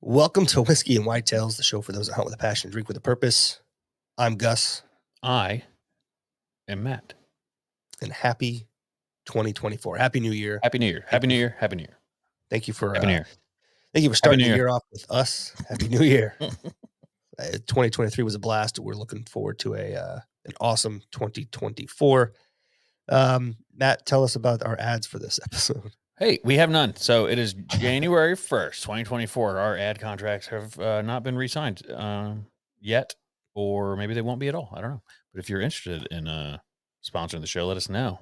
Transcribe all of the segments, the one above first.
Welcome to Whiskey and Whitetails, the show for those that hunt with a passion, drink with a purpose. I'm Gus, I am Matt. and happy 2024. Happy New Year. Happy New Year. Happy New Year. Happy New Year. Thank you for Happy uh, New Year. thank you for starting New the Year. year off with us. Happy New Year. Uh, 2023 was a blast. We're looking forward to a uh, an awesome 2024. Um, Matt, tell us about our ads for this episode. Hey, we have none. So it is January 1st, 2024. Our ad contracts have uh, not been re signed um, yet, or maybe they won't be at all. I don't know. But if you're interested in uh, sponsoring the show, let us know.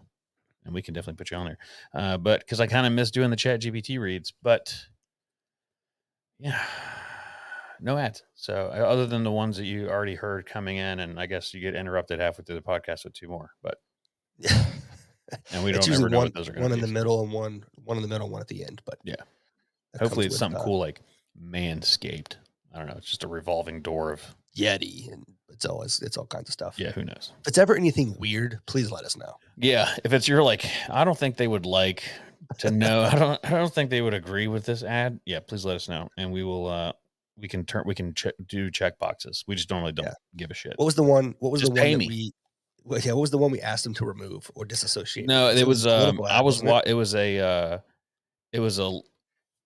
And we can definitely put you on there. Uh, but because I kind of miss doing the ChatGPT reads, but yeah, no ads. So uh, other than the ones that you already heard coming in, and I guess you get interrupted halfway through the podcast with two more, but. and we don't ever know one, what those are going to be. one in the middle and one one in the middle, one at the end. But Yeah. Hopefully, it's with, something uh, cool like Manscaped. I don't know. It's just a revolving door of Yeti, and it's always it's all kinds of stuff. yeah. Who knows? If it's ever anything weird, please let us know. Yeah. If it's your like, I don't think they would like to know. I don't. I don't think they would agree with this ad. Yeah. Please let us know, and we will. uh We can turn. We can check, do check boxes. We just normally don't Yeah. give a shit. What was the one? What was Just the one that me. we? Yeah, what was the one we asked them to remove or disassociate? No, it was. Um, I was. wasn't it? It was a. uh It was a like a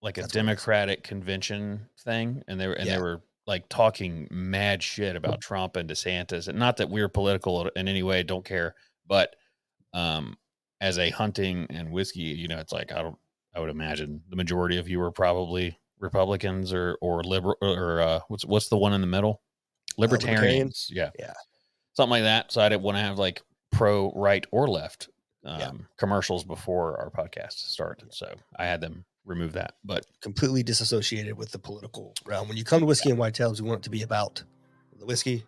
That's what it is. Democratic convention thing, and they were and Yeah. they were like talking mad shit about Trump and DeSantis, and not that we're political in any way, don't care, but um, as a hunting and whiskey, you know, it's like I don't. I would imagine the majority of you are probably Republicans or or liberal or uh, what's what's the one in the middle? libertarian? Libertarians, yeah, Yeah. Something like that. So I didn't want to have like pro right or left um, Yeah. commercials before our podcast started. So I had them remove that. But completely disassociated with the political realm. When you come to whiskey and whitetails, we want it to be about the whiskey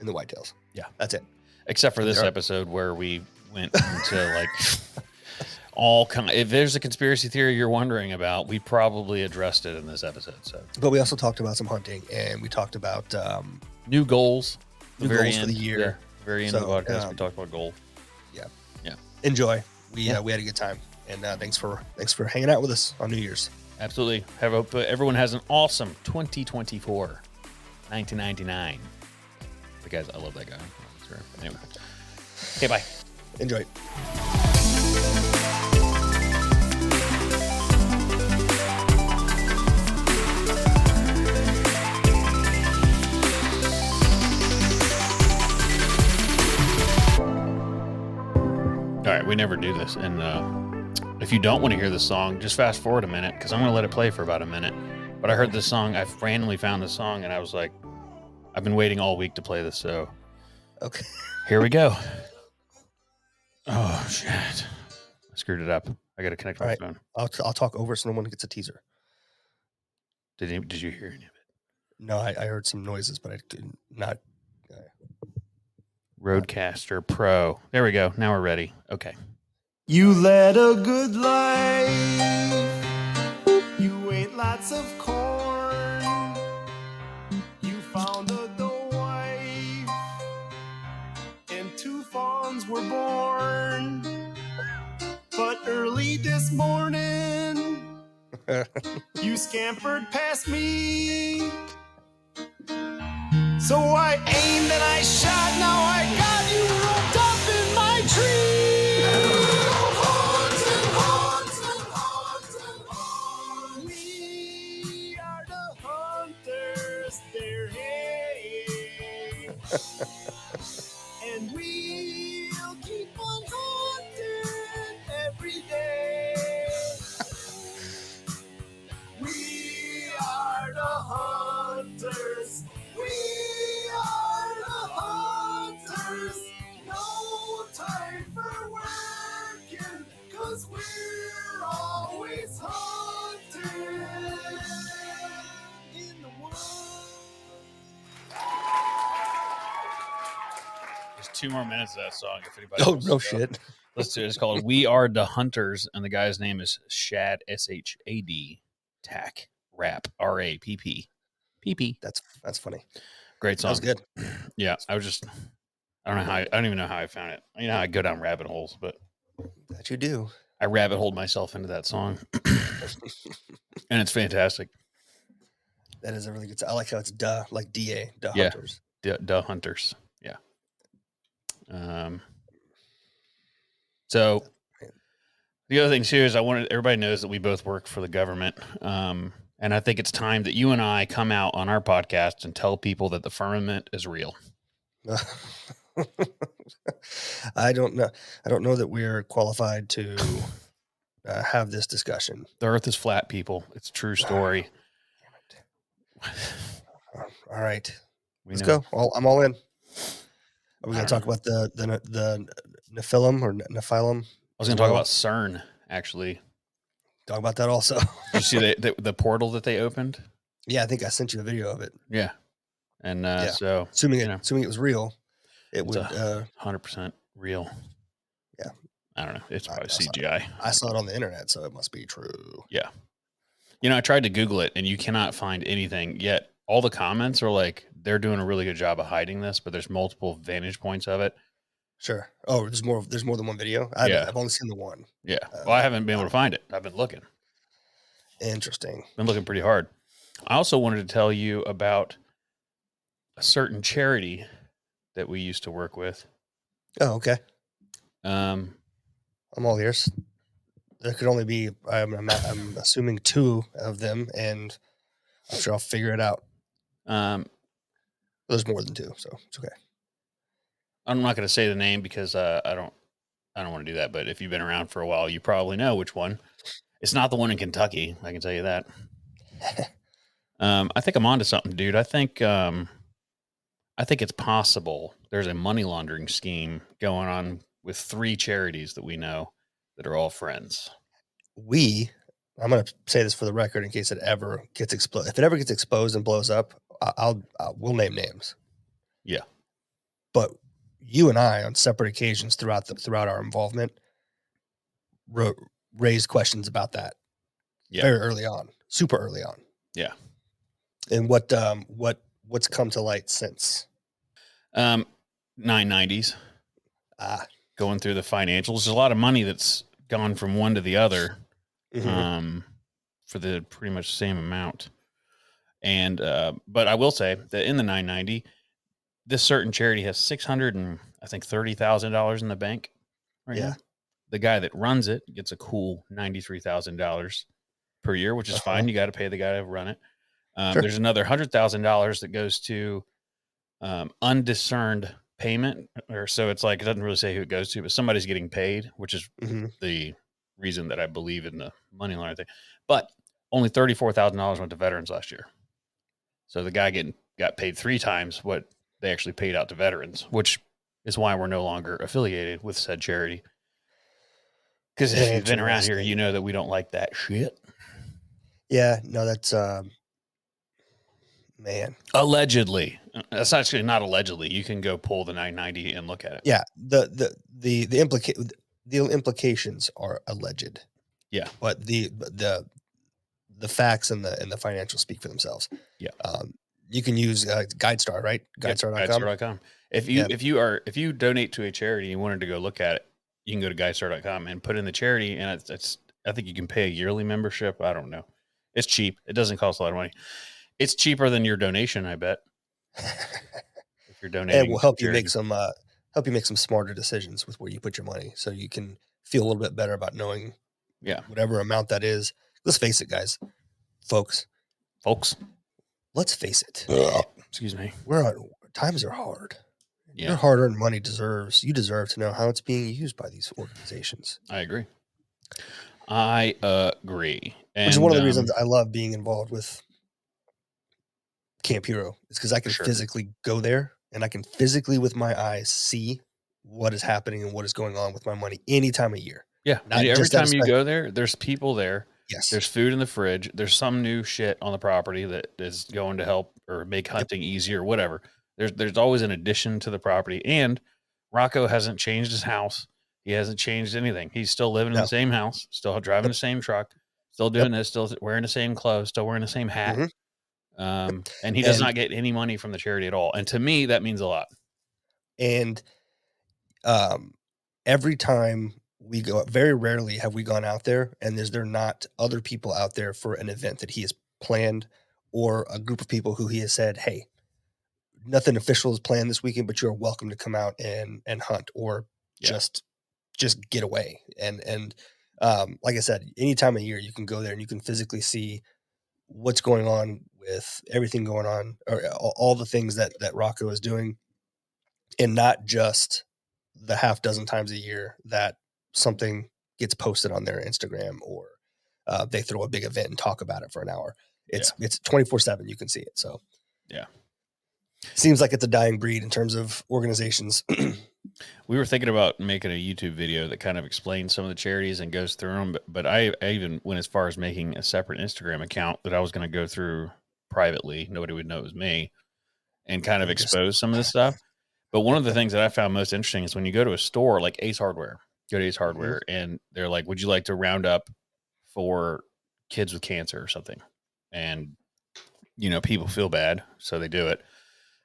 and the whitetails. Yeah. that's it. except for this episode where we went into like all kind. If there's a conspiracy theory you're wondering about, we probably addressed it in this episode. So But we also talked about some hunting, and we talked about um, new goals. The New very goals for the year. yeah, very end of the So, podcast, we um, talked about goal. Yeah, yeah. Enjoy. We Yeah. uh, we had a good time, and uh, thanks for thanks for hanging out with us on New Year's. Absolutely. Have hope everyone has an awesome 2024, 1999. The guys, I love that guy. Anyway. Okay, bye. Enjoy. We never do this. And uh, if you don't want to hear this song, just fast forward a minute because I'm going to let it play for about a minute. But I heard this song. I randomly found this song and I was like, I've been waiting all week to play this. So Okay. here we go. Oh, shit. I screwed it up. I got to connect my right. phone. I'll I'll talk over so no one gets a teaser. Did, you, did you hear any of it? No, I, I heard some noises, but I did not. RODECaster Pro. There we go. Now we're ready. Okay. You led a good life. You ate lots of corn. You found a the wife. And two fawns were born. But early this morning, you scampered past me. So I aimed and I shot, now I got you wrapped up in my tree. Horns and. We are the hunters, they're two more minutes of that song. If anybody, Oh no shit. Let's do it. It's called "We Are the Hunters," and the guy's name is Shad S H A D Tack Rap R A P P P P. That's that's funny. Great That song. was good. Yeah, I was just. I don't know how. I, I don't even know how I found it. You know, how I go down rabbit holes, but That you do. I rabbit holed myself into that song, and it's fantastic. That is a really good. I like how it's duh, like da, duh Yeah. hunters. the, the hunters um so the other thing too is i wanted everybody knows that we both work for the government um and i think it's time that you and i come out on our podcast and tell people that the firmament is real I don't know. I don't know that we're qualified to uh, have this discussion. the earth is flat people it's a true story All right, we let's know. go. All, I'm all in. Are we going to talk about the the the Nephilim or Nephilim? i was going to talk about cern actually Talk about that also. Did you see the, the the portal that they opened yeah, I think I sent you a video of it. yeah and uh Yeah. so Assuming it, know. assuming it was real, it would. uh, 100% real Yeah. i don't know it's probably I cgi I saw it on the internet, so it must be true. Yeah, you know, I tried to Google it and you cannot find anything yet. All the comments are like they're doing a really good job of hiding this, but there's multiple vantage points of it. Sure. Oh, there's more. There's more than one video. I Yeah. I've only seen the one. Yeah. Uh, Well, I haven't been able to find it. I've been looking. Interesting. Been looking pretty hard. I also wanted to tell you about a certain charity that we used to work with. Oh, okay. Um, I'm all ears. There could only be. I'm, I'm, I'm assuming two of them, and I'm sure I'll figure it out. um, There's more than two, so it's okay. I'm not going to say the name because uh, I don't, I don't want to do that. But if you've been around for a while, you probably know which one. It's not the one in Kentucky. I can tell you that. Um, I think I'm onto something, dude. I think um, I think it's possible there's a money laundering scheme going on with three charities that we know that are all friends. We. I'm gonna say this for the record in case it ever gets exposed. If it ever gets exposed and blows up, I'll, I'll we'll name names. Yeah. But you and I, on separate occasions throughout the throughout our involvement, raised questions about that. Yeah. Very early on, super early on. Yeah. And what um what what's come to light since? Um, 990s Ah, going through the financials. There's a lot of money that's gone from one to the other. mhm. um, for the pretty much same amount. And uh, but I will say that in the 990, this certain charity has six hundred and I think thirty thousand dollars in the bank right Yeah. now. The guy that runs it gets a cool ninety three thousand dollars per year, which is Uh-huh. fine. You got to pay the guy to run it. Um, Sure. There's another hundred thousand dollars that goes to um, undiscerned payment, or so it's like it doesn't really say who it goes to, but somebody's getting paid, which is Mhm. the reason that I believe in the money laundering thing. But only thirty four thousand dollars went to veterans last year. So the guy getting got paid three times what they actually paid out to veterans, which is why we're no longer affiliated with said charity. Because if you've been around here, you know that we don't like that shit. Yeah, no, that's um man. Allegedly, that's actually not allegedly. You can go pull the 990 and look at it. Yeah, the the the the implica- the implications are alleged. Yeah. But the the the facts and the and the financials speak for themselves. Yeah. Um you can use uh, GuideStar, right? Yeah, GuideStar.com. GuideStar.com. If you Yeah. if you are if you donate to a charity and you wanted to go look at it, you can go to GuideStar.com and put in the charity, and it's, it's I think you can pay a yearly membership. I don't know. It's cheap. It doesn't cost a lot of money. It's cheaper than your donation, I bet. If you're donating, it will help you make some uh help you make some smarter decisions with where you put your money so you can feel a little bit better about knowing Yeah. whatever amount that is. Let's face it, guys. Folks, folks. let's face it. Excuse me. We're on times are hard. Yeah. Your hard earned money deserves, you deserve to know how it's being used by these organizations. I agree. I agree. And, Which is one of the um, reasons I love being involved with Camp Hero. Is because I can Sure. physically go there and I can physically with my eyes see what is happening and what is going on with my money any time of year. Yeah. not every just at a time you go there, there's people there. Yes. There's food in the fridge. There's some new shit on the property that is going to help or make hunting easier, whatever. There's there's always an addition to the property. And Rocco hasn't changed his house. He hasn't changed anything. He's still living in the same house, still driving the same truck, still doing this, still wearing the same clothes, still wearing the same hat. Mhm. Um, and he does And- not get any money from the charity at all. And to me, that means a lot. and um every time we go very rarely have we gone out there and is there not other people out there for an event that he has planned or a group of people who he has said hey nothing official is planned this weekend but you're welcome to come out and and hunt or Yeah. just just get away and and um like i said any time of year you can go there and you can physically see what's going on with everything going on or all, all the things that that rocco is doing and not just the half dozen times a year that something gets posted on their Instagram or uh, they throw a big event and talk about it for an hour. It's it's twenty four seven. You can see it. So Yeah. seems like it's a dying breed in terms of organizations. We were thinking about making a YouTube video that kind of explains some of the charities and goes through them, but, but I, I even went as far as making a separate Instagram account that I was going to go through privately. Nobody would know it was me and kind of expose some of this stuff. But one of the things that I found most interesting is when you go to a store like Ace Hardware, go to Ace Hardware, and they're like, Would you like to round up for kids with cancer or something? And, you know, people feel bad, so they do it.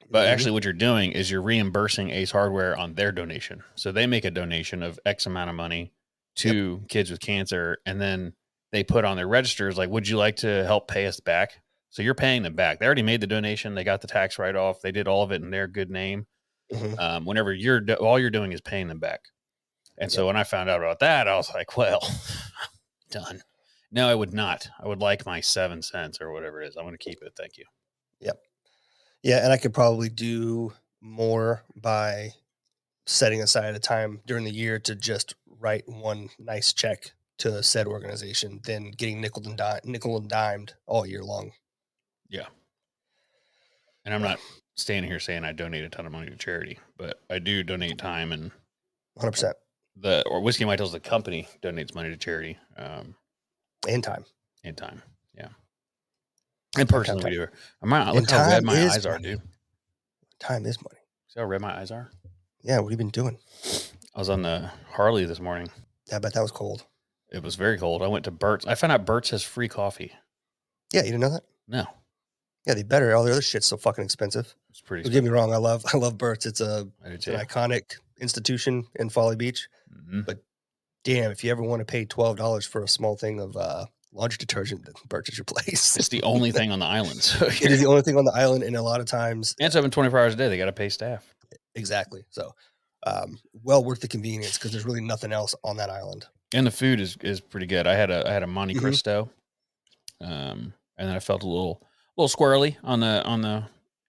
But Mhm. actually, what you're doing is you're reimbursing Ace Hardware on their donation. So they make a donation of X amount of money to kids with cancer, and then they put on their registers like, "Would you like to help pay us back?" So you're paying them back. They already made the donation. They got the tax write off. They did all of it in their good name. Mhm. Um, whenever you're do- all you're doing is paying them back. And so when I found out about that, I was like, "Well, done." No, I would not. I would like my seven cents or whatever it is. I'm going to keep it. Thank you. Yep. Yeah, and I could probably do more by setting aside a time during the year to just write one nice check to said organization than getting nickel and di- nickel and dimed all year long. Yeah. And I'm not standing here saying I donate a ton of money to charity, but I do donate time and Hundred percent the or whiskey Whitetails, the company donates money to charity um, and time. and time. Yeah, and personally, do. I'm not, look how red my eyes are, dude. Time is money. See how red my eyes are? Yeah, what have you been doing? I was on the Harley this morning. Yeah, I bet that was cold. It was very cold. I went to Bert's. I found out Bert's has free coffee. Yeah, you didn't know that? No, Yeah, they better. All the other shit's so fucking expensive. it's pretty. Don't get me wrong. I love I love Bert's. It's a it's an iconic institution in Folly Beach. Mhm. Damn, if you ever want to pay twelve dollars for a small thing of uh, laundry detergent, then is your place. It's the only thing on the island. So it is the only thing on the island, and a lot of times, and it's open 24 hours a day. They got to pay staff. exactly. So, um, well worth the convenience because there's really nothing else on that island. and the food is is pretty good. I had a I had a Monte Mhm. Cristo, um, and then I felt a little a little squirrely on the on the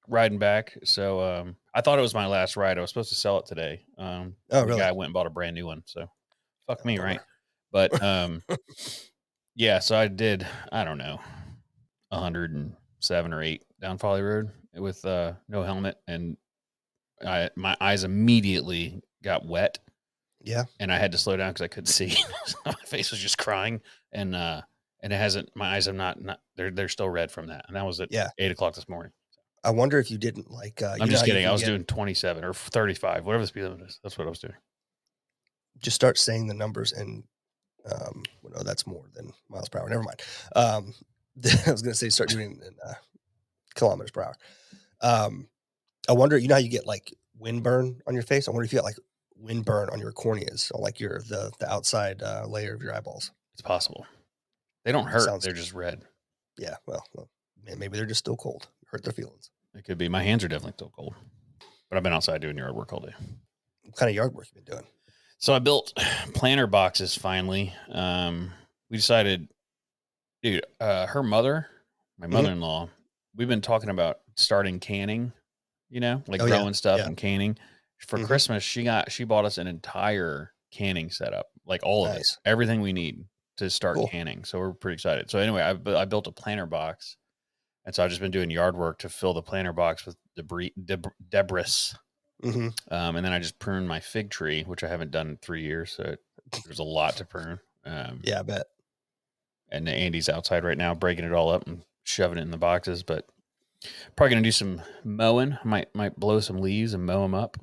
riding back. So um, I thought it was my last ride. I was supposed to sell it today. Um, Oh, the really? guy went and bought a brand new one. So fuck Oh, me, right? But um, yeah. So I did. I don't know, hundred and seven or eight down Folly Road with uh, no helmet, and I my eyes immediately got wet Yeah, and I had to slow down because I couldn't see. My face was just crying, and uh, and it hasn't. My eyes have not. not they're they're still red from that, and that was at Yeah. eight o'clock this morning. I wonder if you didn't like. Uh, I'm just kidding. I was get- doing 27 or 35, whatever the speed limit is. That's what I was doing. just start saying the numbers and um well, no that's more than miles per hour never mind um i was gonna say start doing in uh, kilometers per hour um i wonder you know how you get like wind burn on your face i wonder if you got like wind burn on your corneas or like your the the outside uh, layer of your eyeballs It's possible. They don't hurt. Sounds- they're just red. yeah well, well maybe they're just still cold hurt their feelings It could be. My hands are definitely still cold, but I've been outside doing yard work all day. what kind of yard work have you been doing So I built planter boxes finally. Um, we decided, dude, uh, her mother, my Mhm. mother-in-law, we've been talking about starting canning, you know, like Oh, yeah. growing stuff Yeah. and canning. For Mhm. Christmas, she got she bought us an entire canning setup, like all of it, everything we need to start Cool. canning. So we're pretty excited. So anyway, I I built a planter box, and so I've just been doing yard work to fill the planter box with debris deb- debris. hmm Um, and then I just pruned my fig tree, which I haven't done in three years. So it, there's a lot to prune. Um, Yeah, I bet. and Andy's outside right now breaking it all up and shoving it in the boxes. But probably gonna do some mowing. Might might blow some leaves and mow them up,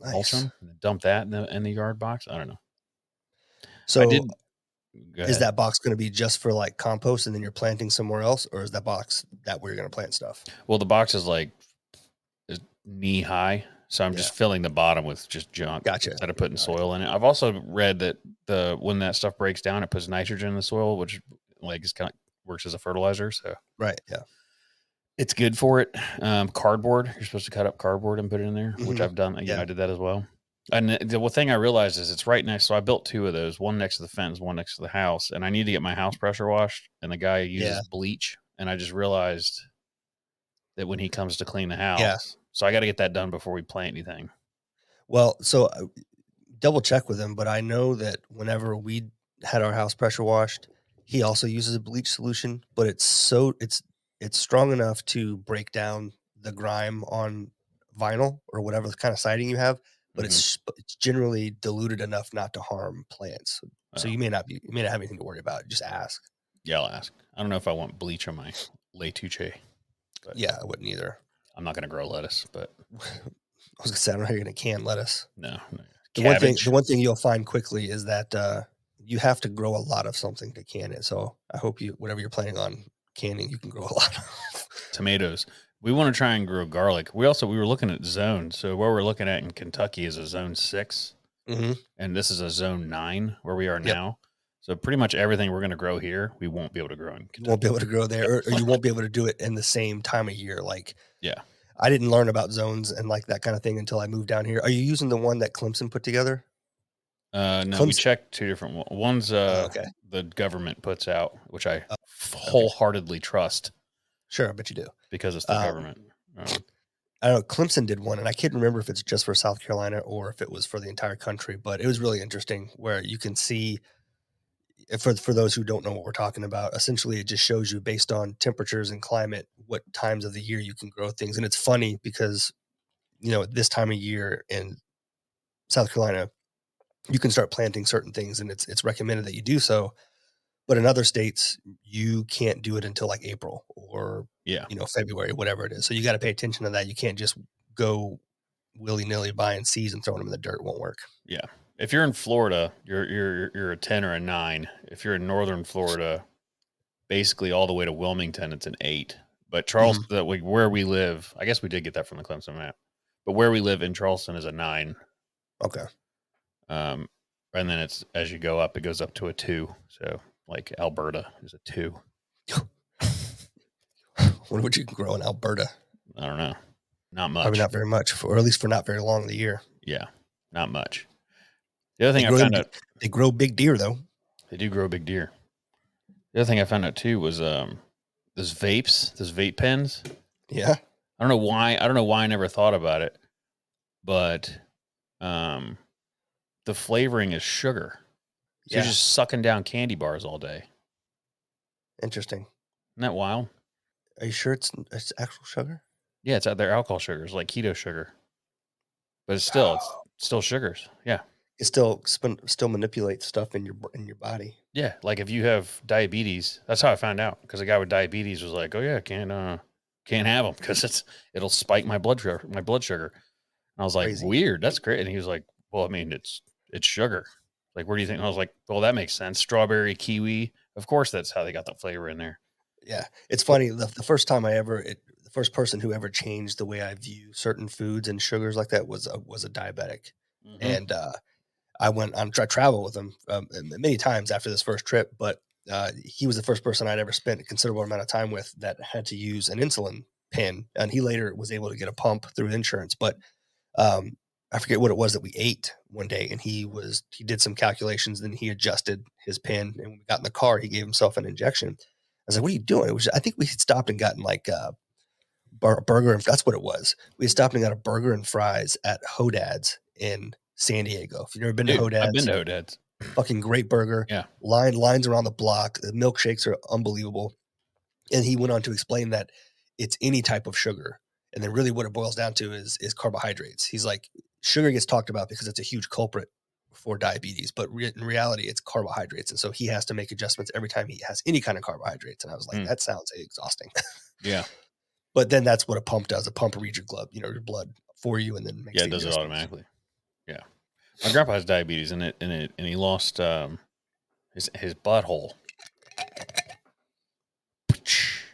Nice. and dump that in the in the yard box. I don't know. So I did. Is that box going to be just for like compost and then you're planting somewhere else, or is that box that where you're going to plant stuff? well? The box is like is knee high, so I'm just filling the bottom with just junk. Gotcha. Instead of putting soil in it, I've also read that the when that stuff breaks down, it puts nitrogen in the soil, which like is kind of works as a fertilizer. So Right. Yeah. it's good for it. Um, cardboard, you're supposed to cut up cardboard and put it in there, which Mhm. I've done. Yeah, Yeah. I did that as well. And the- thing I realized is it's right next. So I built two of those, one next to the fence, one next to the house, and I need to get my house pressure washed. And the guy uses Yeah. bleach, and I just realized that when he comes to clean the house, Yeah. so I got to get that done before we plant anything. Well, so uh, double check with him, but I know that whenever we had our house pressure washed, he also uses a bleach solution, but it's so it's it's strong enough to break down the grime on vinyl or whatever kind of siding you have, but Mhm. it's it's generally diluted enough not to harm plants. So Oh. you may not be you may not have anything to worry about. Just ask. yeah, I'll ask. I don't know if I want bleach on my letuche. Yeah, I wouldn't either. I'm not going to grow lettuce, but I was gonna say I don't know how you're gonna can lettuce. no. no. The one thing the one thing you'll find quickly is that uh, you have to grow a lot of something to can it. So I hope you whatever you're planning on canning, you can grow a lot of. tomatoes. We want to try and grow garlic. We also we were looking at zones. So where we're looking at in Kentucky is a zone 6 hmm and this is a zone nine where we are Yep. now. So pretty much everything we're going to grow here, we won't be able to grow in Kentucky. won't be able to grow there, or, or you won't be able to do it in the same time of year. Like, Yeah. I didn't learn about zones and like that kind of thing until I moved down here. Are you using the one that Clemson put together? Uh, no, we checked two different ones. One's Oh, uh, okay, the government puts out, which I Oh, wholeheartedly trust sure, I bet you do. Because it's the Um, government. I don't know. Clemson did one, and I can't remember if it's just for South Carolina or if it was for the entire country. But it was really interesting, where you can see, eh, for for those who don't know what we're talking about, essentially it just shows you based on temperatures and climate what times of the year you can grow things. And it's funny because, you know, this time of year in South Carolina, you can start planting certain things, and it's it's recommended that you do so. But in other states, you can't do it until like April or yeah. you know February, whatever it is. So you got to pay attention to that. You can't just go willy nilly buying seeds and throwing them in the dirt. Won't work. Yeah. If you're in Florida, you're you're you're a ten or a nine. If you're in northern Florida, basically all the way to Wilmington, it's an eight. But Charleston, that we where we live, I guess we did get that from the Clemson map. But where we live in Charleston is a nine. Okay. Um, and then it's as you go up, it goes up to a two. So like Alberta is a two. What would you grow in Alberta? I don't know, not much. Probably not very much, for, or at least for not very long of the year. Yeah, not much. The other They thing I grow, found big- out they grow big deer though. they do grow big deer. The other thing I found out too was um those vapes, those vape pens. Yeah. I don't know why. I don't know why I never thought about it, but um, the flavoring is sugar. So Yeah. You're just sucking down candy bars all day. Interesting. Isn't that wild? Are you sure it's it's actual sugar? Yeah, it's out there alcohol sugars like keto sugar, but it's still it's still sugars. Yeah, It still still manipulates stuff in your in your body. yeah. Like if you have diabetes, that's how I found out because a guy with diabetes was like, "Oh yeah, can't uh can't have them because it's it'll spike my blood sugar my blood sugar." And I was like, Crazy. "Weird, that's great." And he was like, "Well, I mean, it's it's sugar." Like, where do you think? And I was like, "Well, that makes sense. Strawberry, kiwi. Of course, that's how they got the flavor in there." Yeah, it's funny. The, the first time I ever, it, the first person who ever changed the way I view certain foods and sugars like that was a, was a diabetic. Mhm. and uh, I went on I traveled with him um, many times after this first trip. But uh, he was the first person I'd ever spent a considerable amount of time with that had to use an insulin pen, and he later was able to get a pump through insurance. But um, I forget what it was that we ate one day, and he was he did some calculations, then he adjusted his pen, and when we got in the car, he gave himself an injection. I was like, "What are you doing?" It was I think we had stopped and gotten like uh, a bar- burger and that's what it was. We had stopped and got a burger and fries at Hodad's in San Diego. If you've never been Dude, to Hodad's, I've been to Hodad's. fucking great burger. Yeah. Line lines around the block. The milkshakes are unbelievable. And he went on to explain that it's any type of sugar. And then really what it boils down to is is carbohydrates. He's like, sugar gets talked about because it's a huge culprit for diabetes, but re- in reality, it's carbohydrates. And so he has to make adjustments every time he has any kind of carbohydrates. And I was like, Hmm. that sounds exhausting. Yeah. but then that's what a pump does. A pump reads your blood, you know, your blood for you and then makes Yeah, it does it automatically. Yeah. My grandpa has diabetes and it and it and he lost um his his butthole.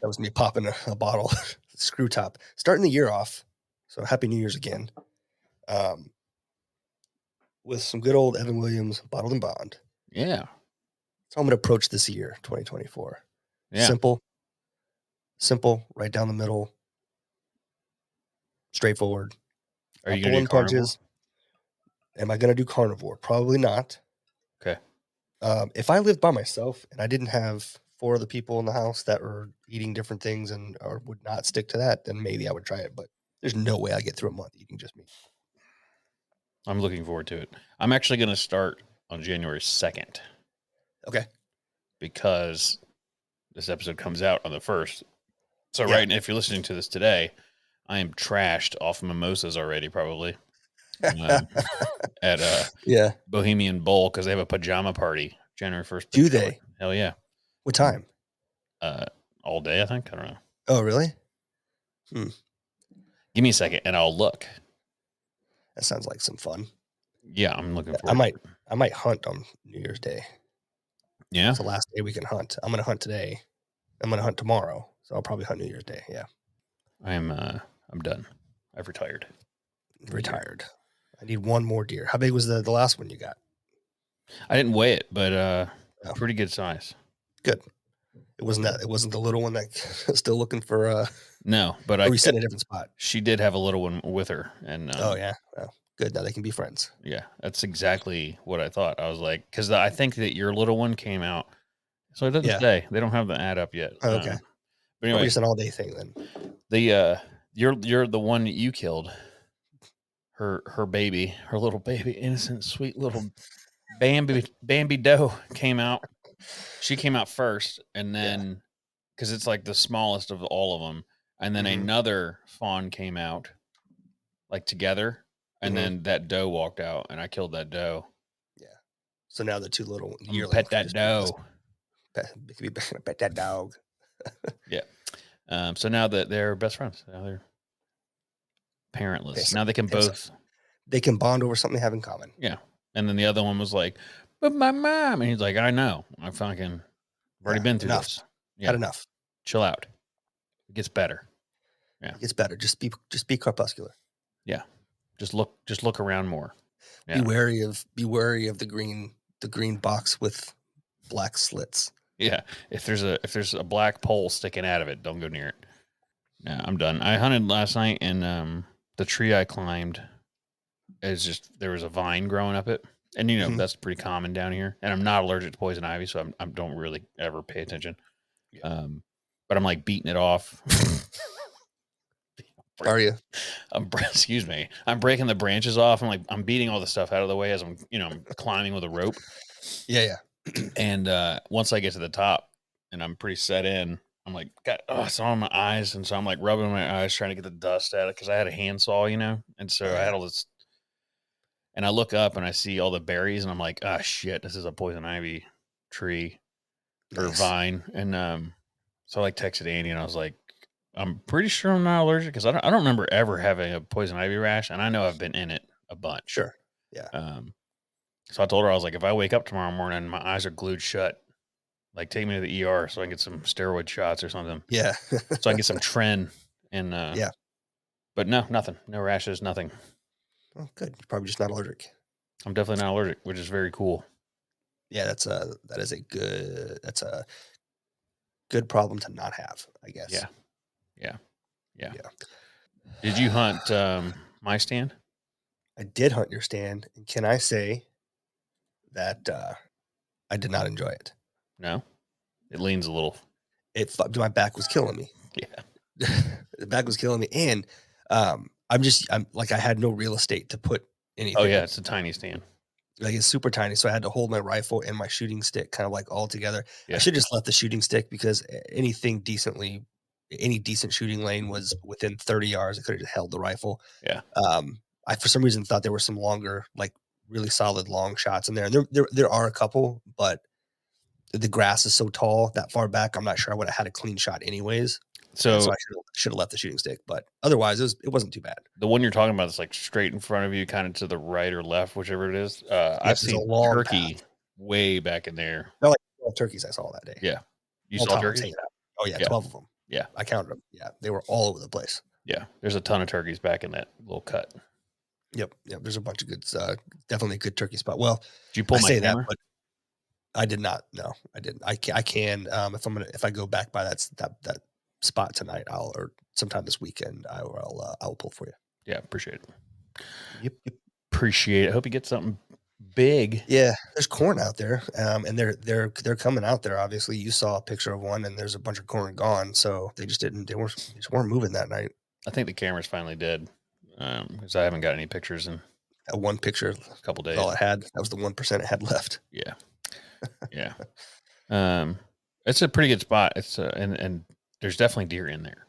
That was me popping a, a bottle screw top. Starting the year off. So happy New Year's again. Um, with some good old Evan Williams bottled and bond. Yeah. So I'm going to approach this year, 2024. Yeah. Simple, simple, right down the middle, straightforward. Are you gonna do pulling? Am I going to do carnivore? Probably not. Okay. Um, if I lived by myself and I didn't have four other people in the house that were eating different things and or would not stick to that, then maybe I would try it. But there's no way I get through a month eating just meat. I'm looking forward to it. I'm actually gonna start on January second Okay. because this episode comes out on the first. So Yeah. right now, if you're listening to this today, I am trashed off mimosas already, probably. um, at uh Yeah. Bohemian Bull because they have a pajama party January first. Do they? Hell yeah. What time? Uh, all day, I think. I don't know. Oh, really? Hmm. Give me a second and I'll look. That sounds like some fun. Yeah, I'm looking I might- I might hunt on New Year's Day. Yeah. It's the last day we can hunt. I'm going to hunt today. I'm going to hunt tomorrow. So I'll probably hunt New Year's Day. Yeah. I am. Uh, I'm done. I've retired. Retired. I need one more deer. How big was the, the last one you got? I didn't weigh it, but uh, Oh. pretty good size. Good. It wasn't that. It wasn't the little one that still looking for. uh No, but I. we sit a different spot. She did have a little one with her, and um, oh yeah. Well, good. Now they can be friends. yeah, that's exactly what I thought. I was like, because I think that your little one came out, so it doesn't Yeah. say they don't have the ad up yet. Oh, okay. Um, but Probably anyway, just an all day thing then. the uh, you're you're the one that you killed. Her her baby, her little baby, innocent, sweet little Bambi Bambi doe came out. She came out first, and then because it's like the smallest of all of them, and then Mhm. another fawn came out, like together, and Mhm. then that doe walked out, and I killed that doe. Yeah. So now the two little I'm pet that doe. Pet, it could be pet that dog. Um, so now that they're best friends, now they're parentless. Now they can both. They can bond over something they have in common. Yeah. And then the other one was like, "But my mom," and he's like, "I know. I fucking I've already Yeah, been through enough. this. Yeah. Had enough. Chill out. It gets better. Yeah. It gets better. Just be just be crepuscular. Yeah. Just look. Just look around more. Yeah. Be wary of be wary of the green the green box with black slits. Yeah. If there's a if there's a black pole sticking out of it, don't go near it. Yeah, I'm done. I hunted last night, and um, the tree I climbed is just there was a vine growing up it, and you know Mhm. that's pretty common down here. And I'm not allergic to poison ivy, so I'm, I don't really ever pay attention. Yeah. Um, but I'm like beating it off. Are you? I'm excuse me. I'm breaking the branches off. I'm like I'm beating all the stuff out of the way as I'm you know I'm climbing with a rope. Yeah, yeah. And uh, once I get to the top and I'm pretty set in, I'm like, got oh, it's on my eyes, and so I'm like rubbing my eyes trying to get the dust out of it because I had a handsaw, you know, and so I had all this. And I look up and I see all the berries, and I'm like, ah, shit, this is a poison ivy tree or Nice. vine, and um, so I like texted Andy, and I was like, I'm pretty sure I'm not allergic because I don't, I don't remember ever having a poison ivy rash, and I know I've been in it a bunch. Sure. Yeah. Um, so I told her I was like, if I wake up tomorrow morning and my eyes are glued shut, like take me to the ER so I can get some steroid shots or something, Yeah. so I can get some tren. And uh, Yeah. but no, nothing, no rashes, nothing. Oh, good. You're probably just not allergic. I'm definitely not allergic, which is very cool. Yeah, that's a that is a good that's a good problem to not have, I guess. Yeah. Yeah. Yeah. Yeah. Did you hunt um, my stand? I did hunt your stand, and can I say that uh, I did not enjoy it. No, it leans a little. It my back was killing me. Yeah. the back was killing me, and um, I'm just I'm like I had no real estate to put anything. Oh yeah, it's a tiny stand. like it's super tiny, so I had to hold my rifle and my shooting stick kind of like all together. Yeah. I should just left the shooting stick because anything decently, any decent shooting lane was within 30 yards. I could have just held the rifle. Yeah. Um, I for some reason thought there were some longer, like really solid long shots in there. And there, there, there are a couple, but the grass is so tall that far back. I'm not sure I would have had a clean shot anyways. So, So, I should have left the shooting stick, but otherwise it was it wasn't too bad. the one you're talking about is like straight in front of you, kind of to the right or left, whichever it is. Uh, I've Yes, seen turkey way back in there. Twelve turkeys I saw that day. Yeah. You Whole saw time I was turkeys? Oh yeah, Yeah. twelve of them. Yeah. I counted them. Yeah, they were all over the place. Yeah, there's a ton of turkeys back in that little cut. Yep, yep. There's a bunch of good, uh, definitely a good turkey spot. Well, Did you pull I my say camera? that, but I did not. No, I didn't. I can, I can um, if I'm gonna if I go back by that that that spot tonight, I'll or sometime this weekend, I will uh, I will pull for you. yeah, appreciate it. Yep. Appreciate it. Hope you get something big. Yeah, there's corn out there, um, and they're they're they're coming out there. Obviously, you saw a picture of one, and there's a bunch of corn gone. So they just didn't. They weren't they just weren't moving that night. I think the camera's finally dead Um because I haven't got any pictures in That one picture, a couple days. all it had. That was the one percent it had left. Yeah, yeah. Um, it's a pretty good spot. It's uh, and and there's definitely deer in there.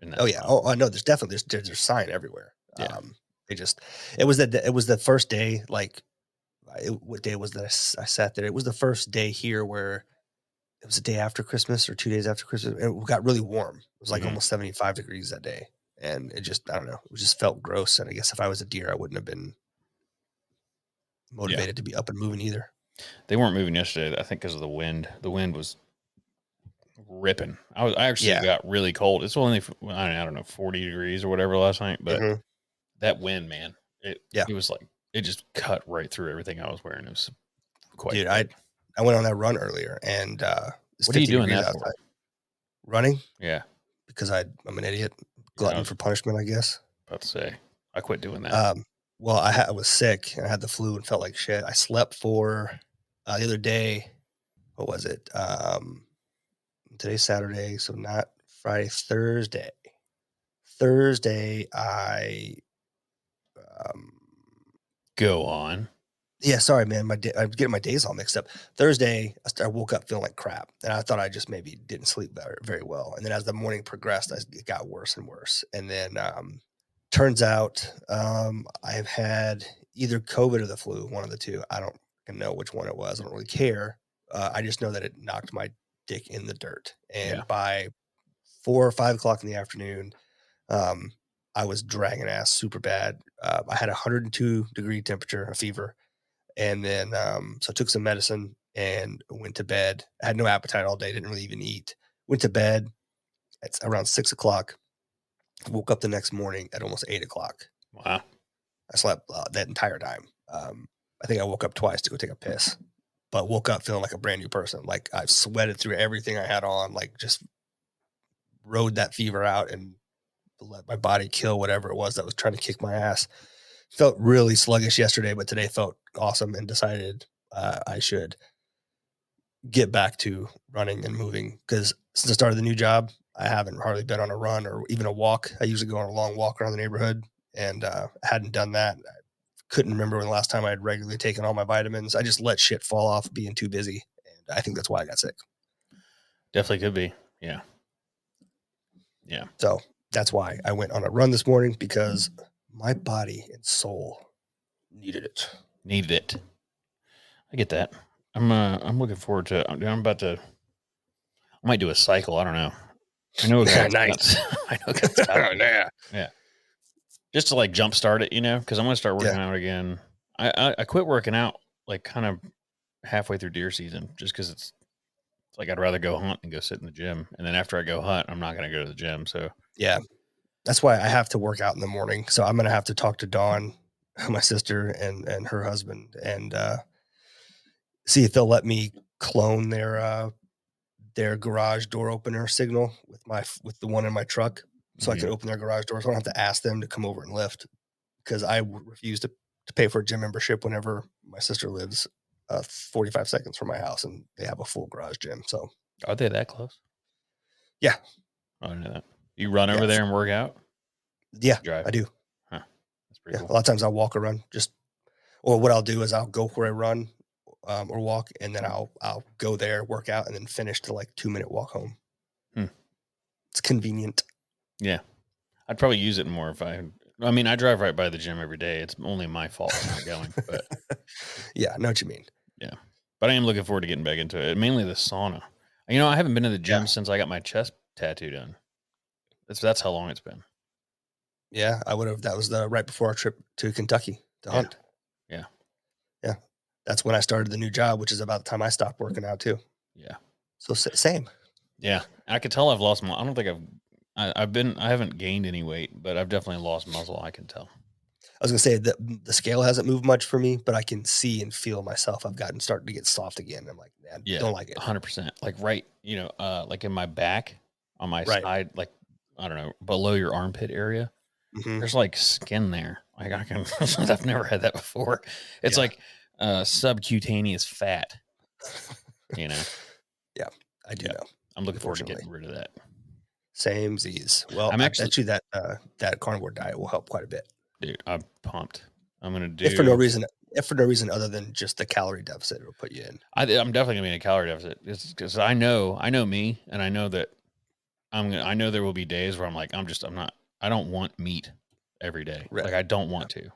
in that Oh yeah. spot. Oh, no. There's definitely there's there's, there's sign everywhere. Yeah. Um, they just it was the it was the first day. Like, it, what day was that? I sat there. It was the first day here where it was a day after Christmas or two days after Christmas. It got really warm. It was like Mhm. almost 75 degrees that day, and it just I don't know. It just felt gross. And I guess if I was a deer, I wouldn't have been motivated to be up and moving either. They weren't moving yesterday. I think because of the wind. The wind was ripping. I was I actually Yeah. got really cold. It's only I don't, I don't know forty degrees or whatever last night, but Mhm. that wind, man, it Yeah. it was like it just cut right through everything I was wearing. It was quite. Dude, I I went on that run earlier, and uh, What are you doing that for? Running yeah, because I I'm an idiot, glutton for punishment, I guess. about to say I quit doing that. Um, well, I, ha- I was sick and I had the flu and felt like shit. I slept for uh, the other day. What was it? Um, today's Saturday, so not Friday, Thursday. Thursday, I. Um, Go on. yeah, sorry, man. My day, I'm getting my days all mixed up. Thursday, I, I woke up feeling like crap, and I thought I just maybe didn't sleep very, very well. And then as the morning progressed, I, it got worse and worse. And then um, turns out um, I've had either COVID or the flu, one of the two. I don't know which one it was. I don't really care. Uh, I just know that it knocked my dick in the dirt. And Yeah. by four or five o'clock in the afternoon, um, I was dragging ass super bad. Uh, I had a 102 degree temperature, a fever. And then, um, so I took some medicine and went to bed. I had no appetite all day, didn't really even eat. Went to bed at around six o'clock. Woke up the next morning at almost eight o'clock. Wow. I slept uh, that entire time. Um, I think I woke up twice to go take a piss, but woke up feeling like a brand new person. Like I've sweated through everything I had on, like just rode that fever out and let my body kill whatever it was that was trying to kick my ass. Felt really sluggish yesterday, but today felt awesome and decided uh, I should get back to running and moving because since I started the new job, I haven't hardly been on a run or even a walk. I usually go on a long walk around the neighborhood and uh, hadn't done that. I couldn't remember when the last time I had regularly taken all my vitamins. I just let shit fall off being too busy. And I think that's why I got sick. Definitely could be. Yeah. Yeah. So that's why I went on a run this morning because my body and soul needed it. Needed it. I get that. I'm uh I'm looking forward to I'm, I'm about to I might do a cycle. I don't know. I know Yeah, nice. I know got stopped. yeah. Just to like jumpstart it, you know, because I'm gonna start working out again. I, I I quit working out like kind of halfway through deer season, just because it's it's like I'd rather go hunt and go sit in the gym, and then after I go hunt, I'm not gonna go to the gym. So Yeah. That's why I have to work out in the morning. So I'm gonna have to talk to Dawn, my sister, and and her husband, and uh, see if they'll let me clone their uh, their garage door opener signal with my with the one in my truck, so I can open their garage doors. I don't have to ask them to come over and lift because I refuse to to pay for a gym membership whenever my sister lives uh, 45 seconds from my house and they have a full garage gym. So are they that close? Yeah. I didn't know that. You run over Yeah. there and work out. Yeah, Drive. I do. That's pretty Yeah, a lot of times I'll walk or run. Just or what I'll do is I'll go for a run um, or walk, and then I'll I'll go there, work out, and then finish to like two minute walk home. Hmm. It's convenient. Yeah, I'd probably use it more if I. I mean, I drive right by the gym every day. It's only my fault for not going, but Yeah, I know what you mean. Yeah. But I am looking forward to getting back into it. Mainly the sauna. You know, I haven't been to the gym Yeah. since I got my chest tattoo done. That's that's how long it's been. Yeah, I would have. That was the right before our trip to Kentucky to Yeah. hunt. Yeah. yeah. That's when I started the new job, which is about the time I stopped working out too. Yeah, So same. yeah. I could tell I've lost. my I don't think I've. I, I've been. I haven't gained any weight, but I've definitely lost muscle. I can tell. I was gonna say that the scale hasn't moved much for me, but I can see and feel myself. I've gotten starting to get soft again. I'm like, man, Yeah, don't like it. hundred percent. Like right, you know, uh, like in my back, on my Right. side, like I don't know, below your armpit area. Mhm. There's like skin there. Like I can. I've never had that before. It's Yeah. like uh, subcutaneous fat. You know, yeah, I do Yeah. know. I'm looking forward to getting rid of that. Same Z's. Well, I'm actually- that uh, that carnivore diet will help quite a bit. Dude, I'm pumped. I'm gonna do. If for no reason, if for no reason other than just the calorie deficit it'll put you in. I, I'm definitely gonna be in a calorie deficit because I know I know me and I know that I'm gonna I know there will be days where I'm like I'm just I'm not I don't want meat every day Right. like I don't want to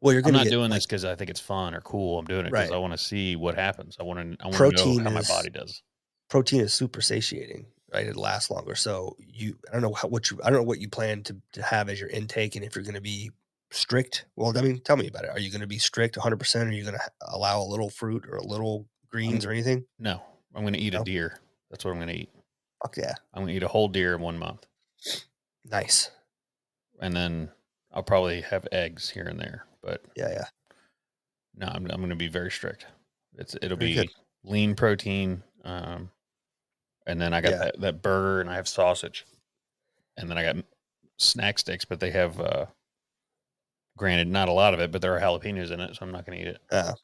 Well, you're I'm not get, doing like, this because I think it's fun or cool I'm doing it because Right. I want to see what happens I want to I want to know Protein how my body does protein is super satiating, right? It lasts longer. So you, I don't know how, what you, I don't know what you plan to, to have as your intake, and if you're going to be strict. Well, I mean, tell me about it. Are you going to be strict 100? percent Are you going to allow a little fruit or a little greens or anything? no I'm gonna eat No? a deer that's what I'm gonna eat Fuck yeah, I'm gonna eat a whole deer in one month nice. and then I'll probably have eggs here and there but Yeah, yeah. No, I'm, I'm going to be very strict. It's it'll be good. lean protein, um, and then I got Yeah. that, that burger, and I have sausage, and then I got snack sticks, but they have, uh, granted, not a lot of it, but there are jalapenos in it, so I'm not going to eat it. Uh,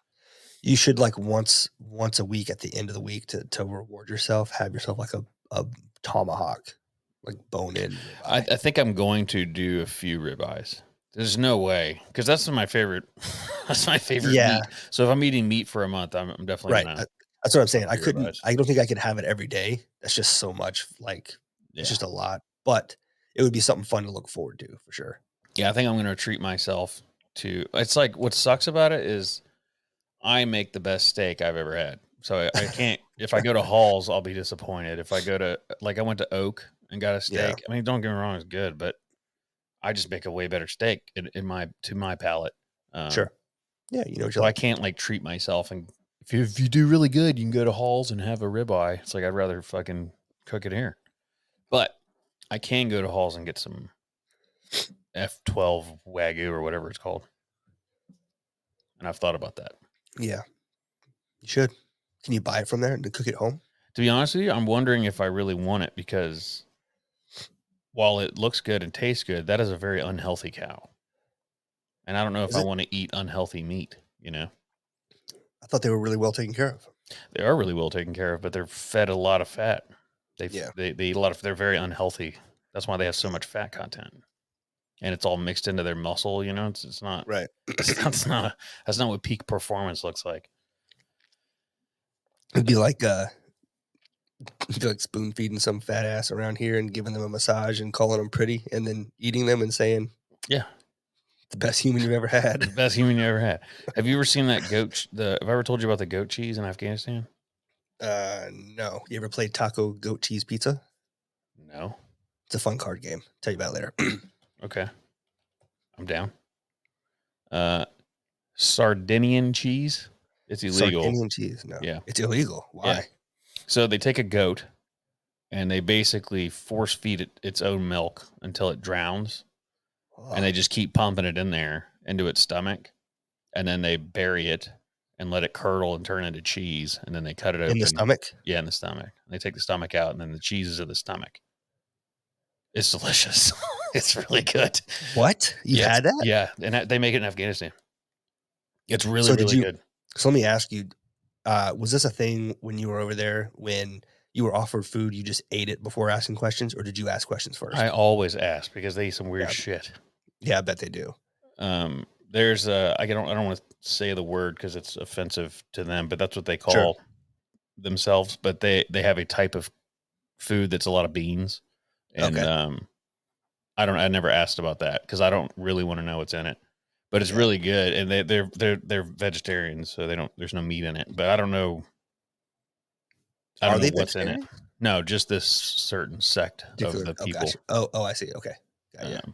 you should like once once a week at the end of the week to to reward yourself, have yourself like a a tomahawk, like bone in. I. I think I'm going to do a few ribeyes. There's no way because that's my favorite. that's my favorite Yeah. meat. So if I'm eating meat for a month, I'm, I'm definitely right. gonna. That's what I'm saying. I couldn't. ribeyes. I don't think I could have it every day. That's just so much. Like yeah. it's just a lot. But it would be something fun to look forward to for sure. Yeah, I think I'm going to treat myself to. It's like what sucks about it is I make the best steak I've ever had. So I, I can't. if I go to Halls, I'll be disappointed. If I go to like I went to Oak and got a steak. Yeah. I mean, don't get me wrong, it's good, but I just make a way better steak in, in my to my palate. Um, sure. Yeah, you know So you I can't like treat myself and if you, if you do really good, you can go to Halls and have a ribeye. It's like I'd rather fucking cook it here. But I can go to Halls and get some F12 Wagyu or whatever it's called. And I've thought about that. Yeah, you should. Can you buy it from there and cook it home? To be honest with you, I'm wondering if I really want it because while it looks good and tastes good, that is a very unhealthy cow. And I don't know if Is I it? want to eat unhealthy meat, you know? I thought they were really well taken care of. They are really well taken care of, but they're fed a lot of fat. They Yeah. they they eat a lot of. They're very unhealthy. That's why they have so much fat content, and it's all mixed into their muscle. You know, it's it's not. Right. It's, that's not. That's not what peak performance looks like. It'd be like uh, it'd be like spoon feeding some fat ass around here and giving them a massage and calling them pretty, and then eating them and saying Yeah, the best human you've ever had. the best human you ever had. Have you ever seen that goat? The have I ever told you about the goat cheese in Afghanistan? Uh, no. You ever played taco goat cheese pizza? No. It's a fun card game. Tell you about it later. Okay, I'm down. Uh, Sardinian cheese. It's illegal. Sardinian cheese. No. Yeah. It's illegal. Why? So they take a goat and they basically force feed it its own milk until it drowns. And they just keep pumping it in there into its stomach. And then they bury it and let it curdle and turn into cheese. And then they cut it open. in the stomach. Yeah, in the stomach. And They take the stomach out and then the cheese is in the stomach. It's delicious. it's really good. What? You Yeah, had that? Yeah. And they make it in Afghanistan. It's really, So really you- good. So let me ask you, uh, was this a thing when you were over there when you were offered food, you just ate it before asking questions, or did you ask questions first? I always ask because they eat some weird Yeah. shit. Yeah, I bet they do. Um, there's a I don't I don't want to say the word because it's offensive to them, but that's what they call themselves. But they they have a type of food that's a lot of beans, and Okay. um, I don't I never asked about that because I don't really want to know what's in it. But it's Yeah. really good, and they they're they're they're vegetarians, so they don't there's no meat in it. But I don't know. I don't they know what's in it. No, just this certain sect of the oh, people. gotcha. oh, oh, I see. Okay, Got. Um,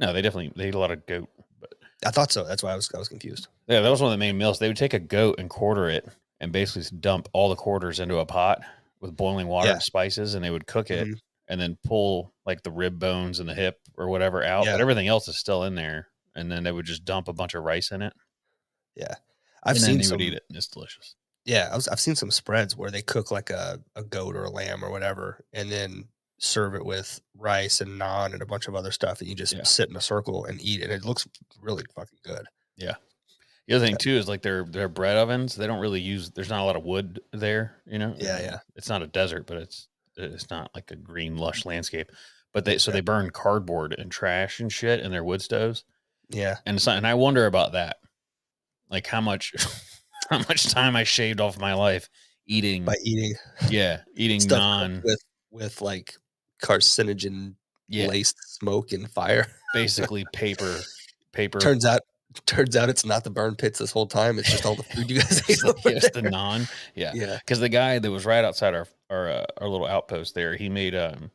no, they definitely they eat a lot of goat. But I thought so. That's why I was I was confused. yeah, that was one of the main meals. They would take a goat and quarter it, and basically dump all the quarters into a pot with boiling water Yeah. and spices, and they would cook it, Mhm. and then pull like the rib bones and the hip or whatever out, Yeah. but everything else is still in there. And then they would just dump a bunch of rice in it. Yeah, I've seen they some. would eat it. and It's delicious. Yeah, I was, I've seen some spreads where they cook like a, a goat or a lamb or whatever, and then serve it with rice and naan and a bunch of other stuff, and you just Yeah. sit in a circle and eat, and it looks really fucking good. Yeah. The other thing too is like their their bread ovens. They don't really use. There's not a lot of wood there. You know. Yeah, yeah. It's not a desert, but it's it's not like a green lush landscape. But they so Yeah. they burn cardboard and trash and shit in their wood stoves. Yeah, and not, and I wonder about that, like how much how much time I shaved off my life eating, by eating yeah, eating naan, with with like carcinogen yeah, laced smoke and fire. basically paper, paper. turns out, turns out it's not the burn pits this whole time. It's just all the food you guys ate. like, the naan, yeah, yeah, because the guy that was right outside our our uh, our little outpost there, he made um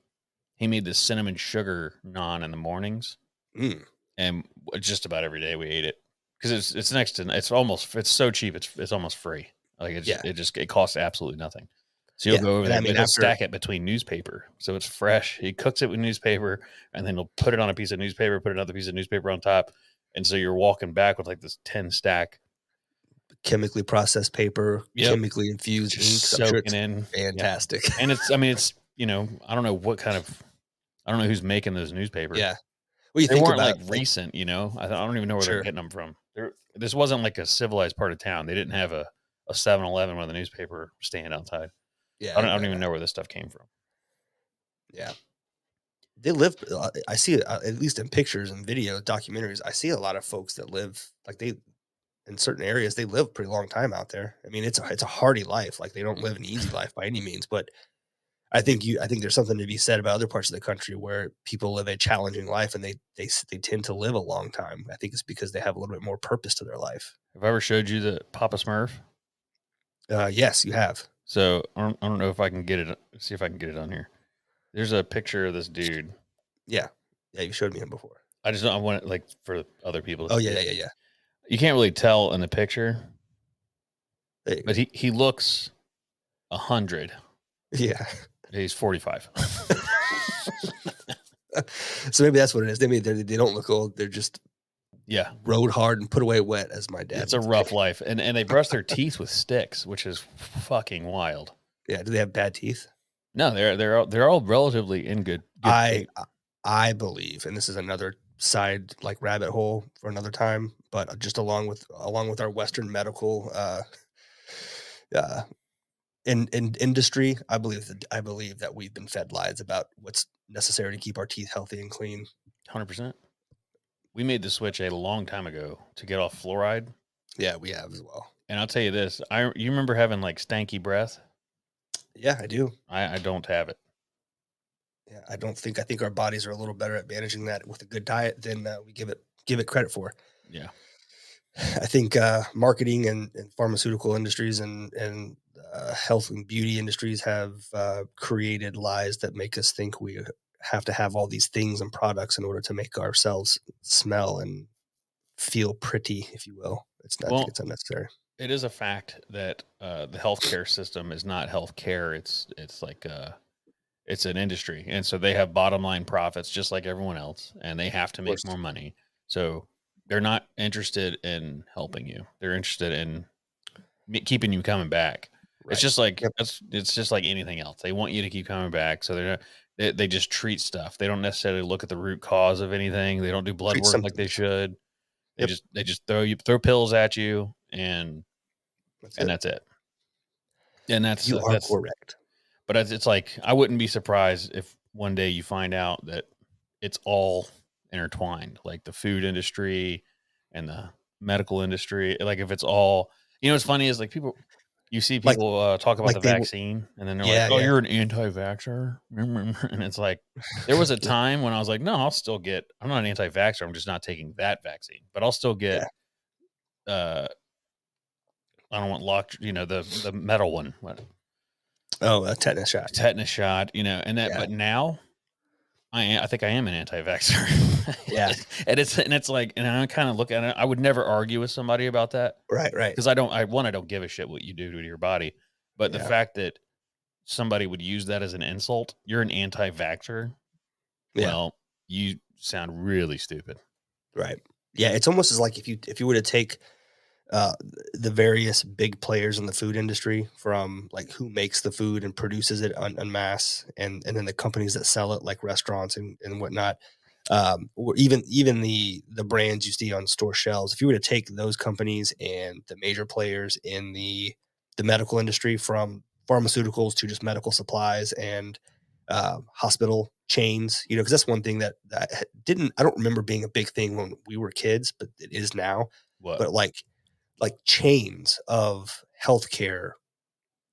he made this cinnamon sugar naan in the mornings, Mm. and just about every day we ate it because it's it's next to it's almost it's so cheap it's it's almost free like it's Yeah. it just it costs absolutely nothing so you'll Yeah, go over there I and mean, after- stack it between newspaper so it's fresh he cooks it with newspaper and then he'll put it on a piece of newspaper put another piece of newspaper on top and so you're walking back with like this 10 stack chemically processed paper, Yep. chemically infused just sure soaking it's in fantastic. and it's i mean it's you know i don't know what kind of i don't know who's making those newspapers yeah. Well, you they think weren't like recent, you know. I, I don't even know where Sure. they're getting them from. They're, this wasn't like a civilized part of town. They didn't have a a 7-Eleven with a newspaper stand outside. Yeah, I don't, I don't even know where this stuff came from. Yeah. They live, uh, I see uh, at least in pictures and video documentaries, I see a lot of folks that live like they, in certain areas, they live pretty long time out there. I mean, it's a, it's a hardy life. Like they don't live an easy life by any means, but I think you, I think there's something to be said about other parts of the country where people live a challenging life and they, they, they tend to live a long time. I think it's because they have a little bit more purpose to their life. Have I ever showed you the Papa Smurf? Uh, yes, you have. So I don't, I don't know if I can get it. See if I can get it on here. There's a picture of this dude. Yeah. Yeah. You showed me him before. I just don't I want it like for other people. Oh yeah, yeah, yeah, yeah. You can't really tell in the picture, Hey, but he he looks a hundred. yeah. He's forty five. so maybe that's what it is. They mean they they don't look old. They're just yeah, rode hard and put away wet, as my dad. it's a would say. rough life, and and they brush their teeth with sticks, which is fucking wild. Yeah. Do they have bad teeth? No, they're they're all, they're all relatively in good. good I shape. I believe, and this is another side like rabbit hole for another time, but just along with along with our Western medical uh, uh, in in industry, I believe that I believe that we've been fed lies about what's necessary to keep our teeth healthy and clean. hundred percent. We made the switch a long time ago to get off fluoride, Yeah, we have as well. and I'll tell you this: I you remember having like stanky breath? Yeah, I do. I, I don't have it. Yeah, I don't think I think our bodies are a little better at managing that with a good diet than uh, we give it give it credit for. Yeah, I think uh, marketing and, and pharmaceutical industries and and uh, health and beauty industries have uh, created lies that make us think we have to have all these things and products in order to make ourselves smell and feel pretty, if you will. It's not. Well, it's unnecessary. it is a fact that uh, the healthcare system is not healthcare. It's it's like uh, it's an industry, and so they have bottom line profits just like everyone else, and they have to make more money. So they're not interested in helping you. They're interested in keeping you coming back. Right. It's just like Yep. it's it's just like anything else. They want you to keep coming back, so they're not, they they just treat stuff. They don't necessarily look at the root cause of anything. They don't do blood Treat work like they should. They Yep. just they just throw you throw pills at you and That's and it. that's it. And that's you uh, are that's correct. but it's, it's like I wouldn't be surprised if one day you find out that it's all intertwined, like the food industry and the medical industry. Like if it's all, you know, what's funny is like people, you see Like- people uh, talk about like the vaccine, and then they're Yeah, like, "Oh, yeah. you're an anti-vaxxer," and it's like there was a time when I was like, "No, I'll still get. I'm not an anti-vaxxer. I'm just not taking that vaccine, but I'll still get." uh I don't want locked, you know, the the metal one, what, Oh, a tetanus shot. tetanus shot, you know, and that. Yeah. But now, I I think I am an anti-vaxxer. Yeah. and it's and it's like, and I kind of look at it. I would never argue with somebody about that Right, right. because I don't. I one, I don't give a shit what you do to your body, but the fact that somebody would use that as an insult, you're an anti-vaxxer. Yeah. Well, you sound really stupid. Right. Yeah, it's almost as like if you if you were to take uh, the various big players in the food industry from like who makes the food and produces it en, en masse and and then the companies that sell it like restaurants and, and whatnot um, or even even the the brands you see on store shelves if you were to take those companies and the major players in the the medical industry from pharmaceuticals to just medical supplies and uh, hospital chains you know because that's one thing that, that didn't i don't remember being a big thing when we were kids but it is now What? but like like chains of healthcare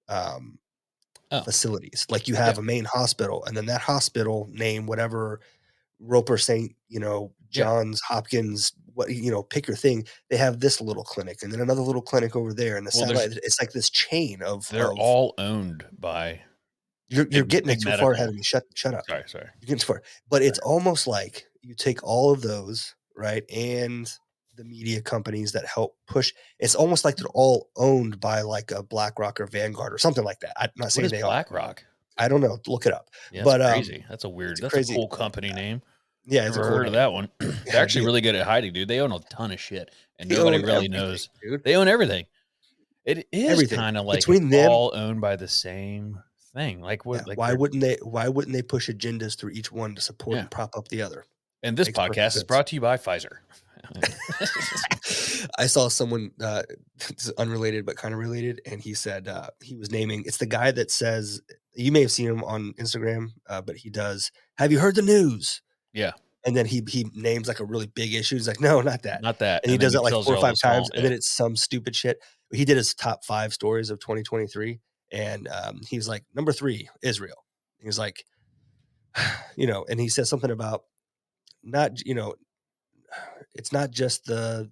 um Oh. facilities like you have a main hospital and then that hospital name whatever roper st you know Yeah. johns hopkins what you know pick your thing they have this little clinic and then another little clinic over there and the Well, satellite it's like this chain of They're of- all owned by. you're, you're getting it too far ahead of me shut shut up Sorry, sorry. You're getting get for but it's almost like you take all of those right and the media companies that help push it's almost like they're all owned by like a blackrock or vanguard or something like that i'm not saying they are BlackRock? i don't know look it up Yeah, But, um, crazy. that's a weird. That's crazy- a cool company name. yeah it's a Never cool heard of name. that one. They're actually dude. really good at hiding, dude. They own a ton of shit, and They nobody really knows. dude. They own everything. It is kind of like Between them- all owned by the same thing. Like what? Yeah, like why wouldn't they why wouldn't they push agendas through each one to support Yeah. and prop up the other And this makes podcast is brought to you by Pfizer. I saw someone uh, unrelated but kind of related, and he said uh, he was naming. It's the guy that says you may have seen him on Instagram, uh, but he does. Have you heard the news? Yeah. And then he he names like a really big issue. He's like, no, not that. Not that. and he then does it like four or five times, small- and then it's some stupid shit. He did his top five stories of 2023, and um, he was like, number three, Israel. He was like, you know, and he says something about not, you know, it's not just the,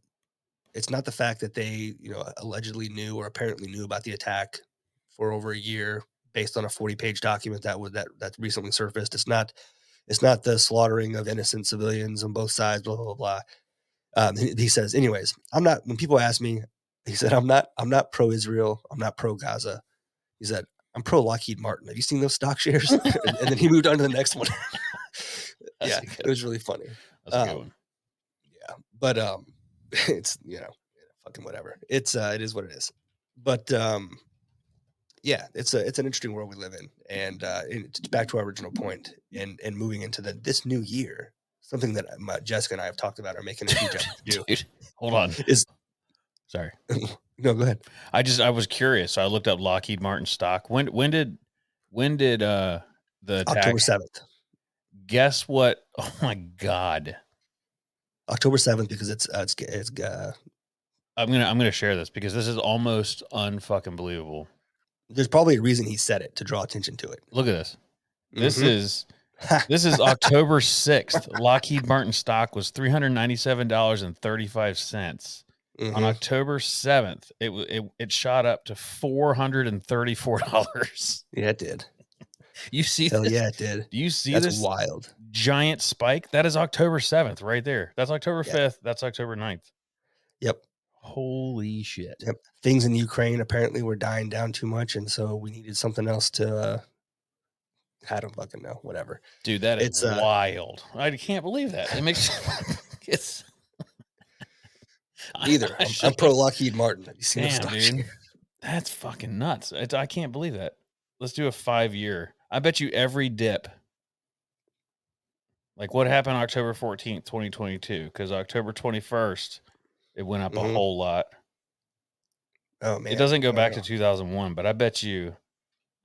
it's not the fact that they, you know, allegedly knew or apparently knew about the attack for over a year based on a 40 page document that was that that recently surfaced. It's not, it's not the slaughtering of innocent civilians on both sides. Blah blah blah. blah. Um, he, he says, anyways, I'm not. When people ask me, he said, I'm not. I'm not pro Israel. I'm not pro Gaza. He said, I'm pro Lockheed Martin. Have you seen those stock shares? and, and then he moved on to the next one. Yeah, it was really funny. That's a good um, but um, it's you know, fucking whatever. It's uh, it is what it is. But um, yeah, it's a it's an interesting world we live in, and uh, back to our original point, and and moving into the this new year, something that uh, Jessica and I have talked about are making a huge effort to do. Dude, hold on. Is Sorry. no, go ahead. I just I was curious. So I looked up Lockheed Martin stock. When when did when did uh the attack? October seventh. Guess what? Oh my god. October seventh because it's uh, it's it's uh, I'm gonna I'm gonna share this because this is almost unfucking believable. there's probably a reason he said it to draw attention to it. Look at this. This Mhm. is this is October 6th. Lockheed Martin stock was $397.35. On Mhm. October 7th, it, it it shot up to $434. yeah, it did. You see Hell this? yeah, it did. Do you see That's this wild. Giant spike? That is October 7th right there. That's October Yeah. 5th. That's October 9th. Yep. Holy shit. Yep. Things in Ukraine apparently were dying down too much, and so we needed something else to. uh I don't fucking know. Whatever. Dude, that is It's, uh, wild. I can't believe that. It makes it's Either I'm, I'm pro Lockheed Martin. Have you seen Damn, dude. That's fucking nuts. It's, I can't believe that. Let's do a five year. I bet you every dip. Like what happened October 14th, 2022? Because October 21st, it went up a Mhm. whole lot. Oh man, it doesn't go back to 2001, but I bet you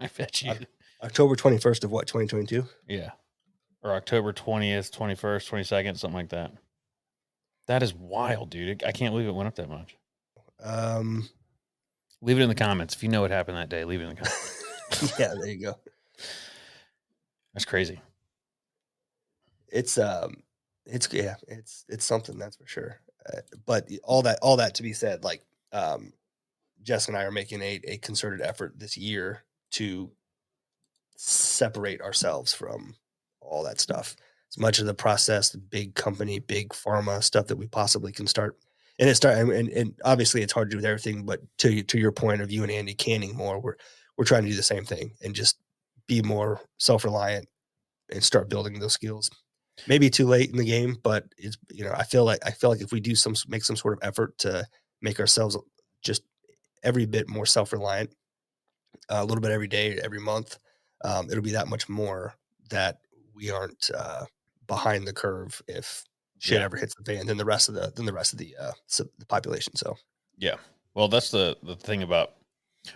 I bet you. October 21st of what, 2022? Yeah. Or October 20th, 21st, 22nd, something like that. That is wild, dude. I can't believe it went up that much. Um, Leave it in the comments. If you know what happened that day, leave it in the comments. yeah, there you go. That's crazy. It's um, it's yeah, it's it's something that's for sure. Uh, but all that all that to be said, like um, Jess and I are making a a concerted effort this year to separate ourselves from all that stuff. As much of the processed big company, big pharma stuff that we possibly can start. And it start and, and, obviously it's hard to do with everything, but to to your point of you and Andy canning more, we're we're trying to do the same thing and just be more self reliant and start building those skills. Maybe too late in the game, but it's you know I feel like I feel like if we do some make some sort of effort to make ourselves just every bit more self reliant, a little bit every day, every month, um, it'll be that much more that we aren't uh, behind the curve if shit Yeah. ever hits the fan than the rest of the than the rest of the uh, so the population. So Yeah. Well, that's the the thing about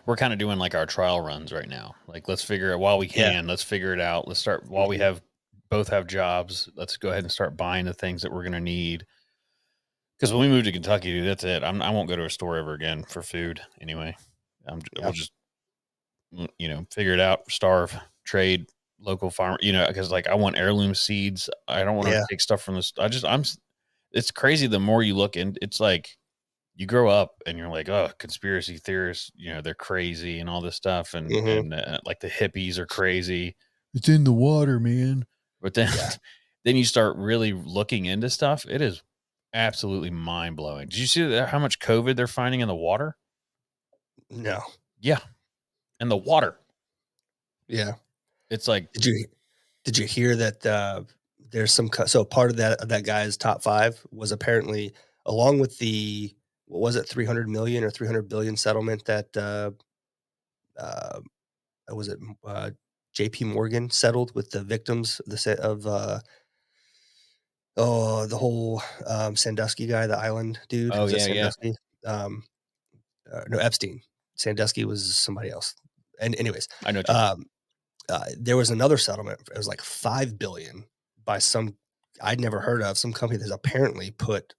we're kind of doing like our trial runs right now. Like let's figure it while we Yeah. can, let's figure it out. Let's start while we Mhm. have both have jobs. Let's go ahead and start buying the things that we're going to need. Cuz when we move to Kentucky, dude, that's it. I'm I won't go to a store ever again for food anyway. I'm, yeah. We'll just mm, you know, figure it out, starve, trade local farm, you know, cuz like I want heirloom seeds. I don't want to Yeah. take stuff from this. I just I'm it's crazy the more you look and it's like you grow up and you're like, oh, conspiracy theorists, you know, they're crazy and all this stuff, and Mhm. and uh, like the hippies are crazy. It's in the water, man. But then, Yeah. then you start really looking into stuff. It is absolutely mind blowing. Did you see that, how much COVID they're finding in the water? no, Yeah, in the water. yeah. It's like Did you did you hear that uh, there's some so part of that of that guy's top five was apparently along with the what was it 300 million or 300 billion settlement that uh, uh, was it uh, J.P. Morgan settled with the victims of the of uh, oh the whole um, Sandusky guy, the island dude. Oh, Was it yeah, yeah. Um, uh, no, Epstein. Sandusky was somebody else. And anyways, I know. um, uh, there was another settlement. It was like five billion by some I'd never heard of. Some company that's apparently put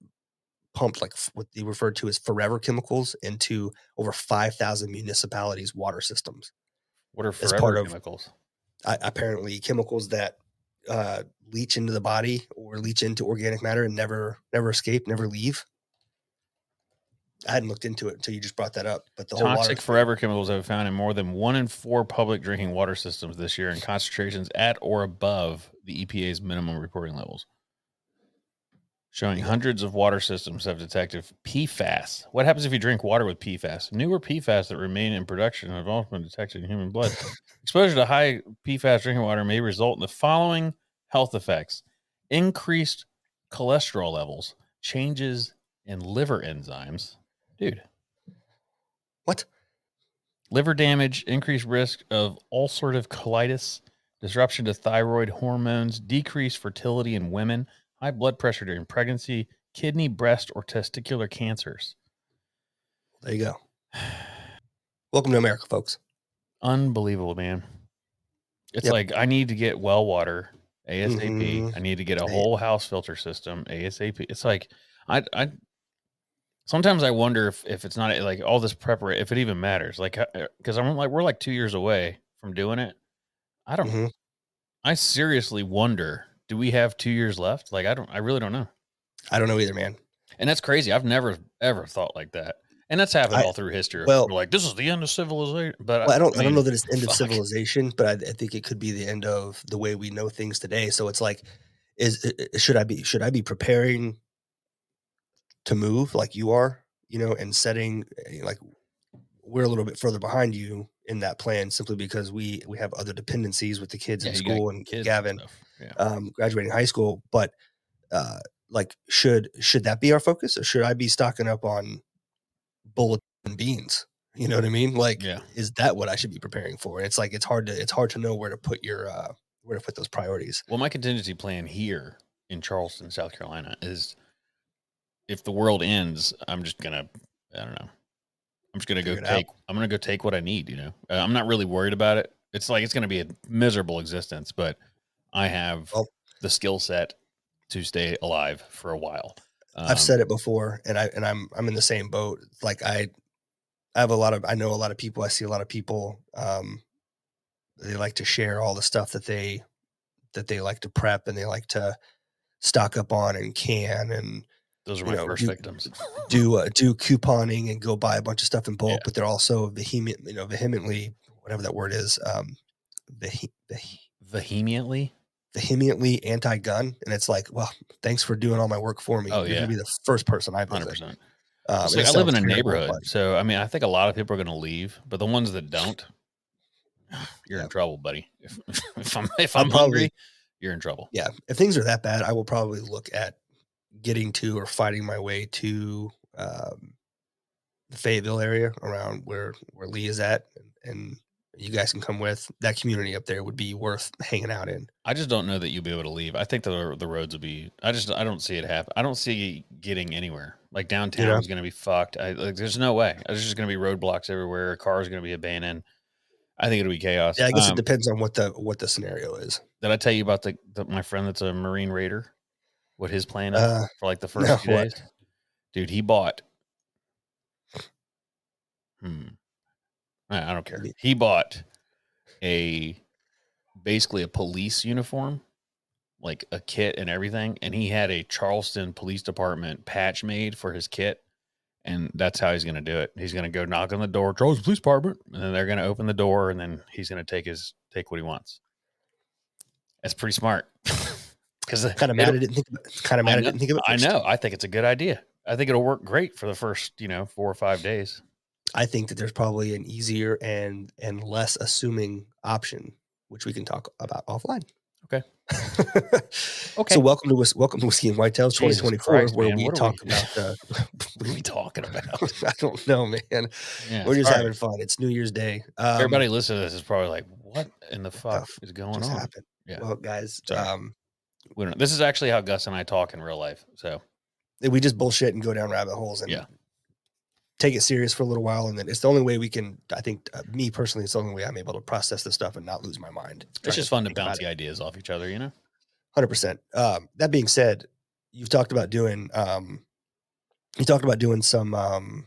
pumped like what they referred to as forever chemicals into over five thousand municipalities' water systems. what are as forever chemicals? of- I, apparently, chemicals that uh, leach into the body or leach into organic matter and never never escape, never leave. I hadn't looked into it until you just brought that up. But the Toxic forever chemicals have been found in more than one in four public drinking water systems this year in concentrations at or above the EPA's minimum reporting levels. Showing hundreds of water systems have detected PFAS. What happens if you drink water with PFAS? Newer PFAS that remain in production have also been detected in human blood. Exposure to high PFAS drinking water may result in the following health effects increased cholesterol levels, changes in liver enzymes. Dude, what? liver damage, increased risk of ulcerative colitis, disruption to thyroid hormones, decreased fertility in women, high blood pressure during pregnancy, kidney, breast, or testicular cancers. There you go. Welcome to America, folks. Unbelievable, man. It's Yep. like I need to get well water ASAP. Mhm. I need to get a whole house filter system ASAP. It's like I I sometimes I wonder if if it's not like all this preparation if it even matters. Like because I'm like we're like two years away from doing it. I don't. Mhm. I seriously wonder. Do we have two years left? Like I don't. I really don't know. I don't know either, man. And that's crazy. I've never ever thought like that. And that's happened I- all through history. well- We're like this is the end of civilization. But Well, I don't. I, don't know that it's the end of civilization, but I, I think it could be the end of the way we know things today. So it's like, is i- i- should I be should I be preparing to move like you are, you know, and setting eh, like we're a little bit further behind you in that plan simply because we we have other dependencies with the kids Yeah, in school and kids and Gavin. Yeah. um, graduating high school. But uh, like, should should that be our focus, or should I be stocking up on bullets and beans? You know what I mean? Like, Yeah. is that what I should be preparing for? And it's like it's hard to it's hard to know where to put your uh, where to put those priorities. Well, my contingency plan here in Charleston, South Carolina, is if the world ends, I'm just gonna, I don't know, I'm just gonna go it out. take. I'm gonna go take what I need. You know, uh, I'm not really worried about it. It's like it's gonna be a miserable existence, but I have Well- the skill set to stay alive for a while. Um, I've said it before, and I and I'm I'm in the same boat. Like I, I have a lot of I know a lot of people. I see a lot of people. Um, they like to share all the stuff that they that they like to prep and they like to stock up on and can and those are you my know, first you- victims. do uh, do couponing and go buy a bunch of stuff in bulk. Yeah. But they're also vehement, you know, vehemently whatever that word is. Um, vehe- vehe- Vehemently, vehemently anti-gun, and it's like, well, thanks for doing all my work for me. Oh, You're yeah. gonna be the first person I hundred percent. Um, like I live in a neighborhood, but- so I mean, I think a lot of people are going to leave, but the ones that don't, you're Yeah. in trouble, buddy. If, if I'm if I'm I'm, probably- hungry, you're in trouble. yeah, if things are that bad, I will probably look at getting to or fighting my way to um, the Fayetteville area around where where Lee is at, and, and you guys can come with. That community up there would be worth hanging out in. I just don't know that you'll be able to leave. I think the the roads will be. I just I don't see it happen. I don't see getting anywhere. Like downtown Yeah. is going to be fucked. I like. There's no way. There's just going to be roadblocks everywhere. Cars going to be abandoned. I think it'll be chaos. Yeah, I guess Um, it depends on what the what the scenario is. Did I tell you about the, the my friend that's a Marine Raider? What his plan is Uh, for like the first no, few what? days? Dude, he bought. Hmm. I I don't care. He bought a basically a police uniform, like a kit and everything, and he had a Charleston Police Department patch made for his kit. And that's how he's going to do it. He's going to go knock on the door, Charleston Police Department, and then they're going to open the door, and then he's going to take his take what he wants. That's pretty smart. Because Kind of mad I didn't think. Kind of I mad I, know, didn't think of it. I know. I think it's a good idea. I think it'll work great for the first, you know, four or five days. I think that there's probably an easier and and less assuming option, which we can talk about offline. Okay. okay. So welcome to welcome to whiskey and whitetails Jesus 2024, Christ, where man, we're talk we- about the. What are we talking about? I don't know, man. Yeah, We're just all right. having fun. It's New Year's Day. Um, Everybody listening to this is probably like, "What in the fuck is going on?" happened. Yeah. Well, guys, um, We don't. This is actually how Gus and I talk in real life. So we just bullshit and go down rabbit holes and Yeah. take it serious for a little while, and then it's the only way we can. I think uh, me personally, it's the only way I'm able to process this stuff and not lose my mind. it's just fun to bounce the ideas off each other, you know. Hundred percent. Um, that being said, you've talked about doing. Um, you talked about doing some um,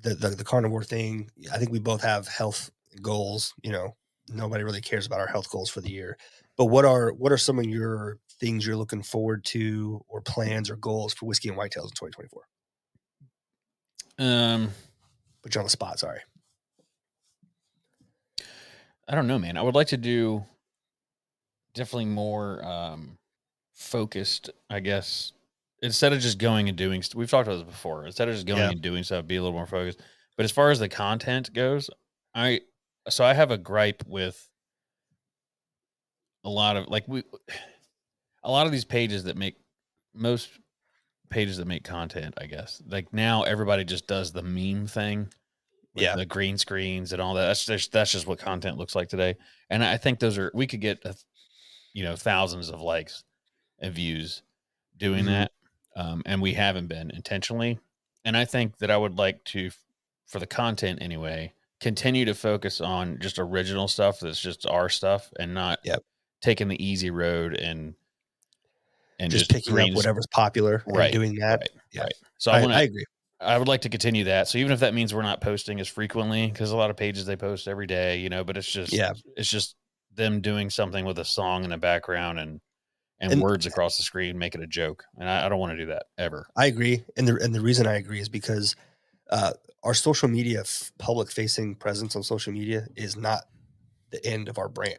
the, the the carnivore thing. I think we both have health goals. You know, nobody really cares about our health goals for the year. But what are what are some of your things you're looking forward to, or plans or goals for whiskey and whitetails in 2024? Um, Put you on the spot. Sorry. I don't know, man. I would like to do definitely more um focused, I guess. Instead of just going and doing st- we've talked about this before. Instead of just going Yeah. and doing stuff, be a little more focused. But as far as the content goes, I so I have a gripe with a lot of like we a lot of these pages that make most pages that make content, I guess. Like now everybody just does the meme thing. with Yeah. The green screens and all that. That's just that's just what content looks like today. And I think those are we could get a, you know thousands of likes and views doing Mhm. that. Um, and we haven't been intentionally. And I think that I would like to for the content anyway, continue to focus on just original stuff that's just our stuff and not Yep. taking the easy road and and just, just, picking up whatever's popular Right, and doing that. right, yeah. right. So I, I, want I agree. I would like to continue that. So even if that means we're not posting as frequently, because a lot of pages they post every day, you know, but it's just Yeah. it's just them doing something with a song in the background and and, And- words across the screen, make it a joke. And I, I don't want to do that ever. I agree, and the and the reason I agree is because uh, our social media, f- public facing presence on social media, is not the end of our brand.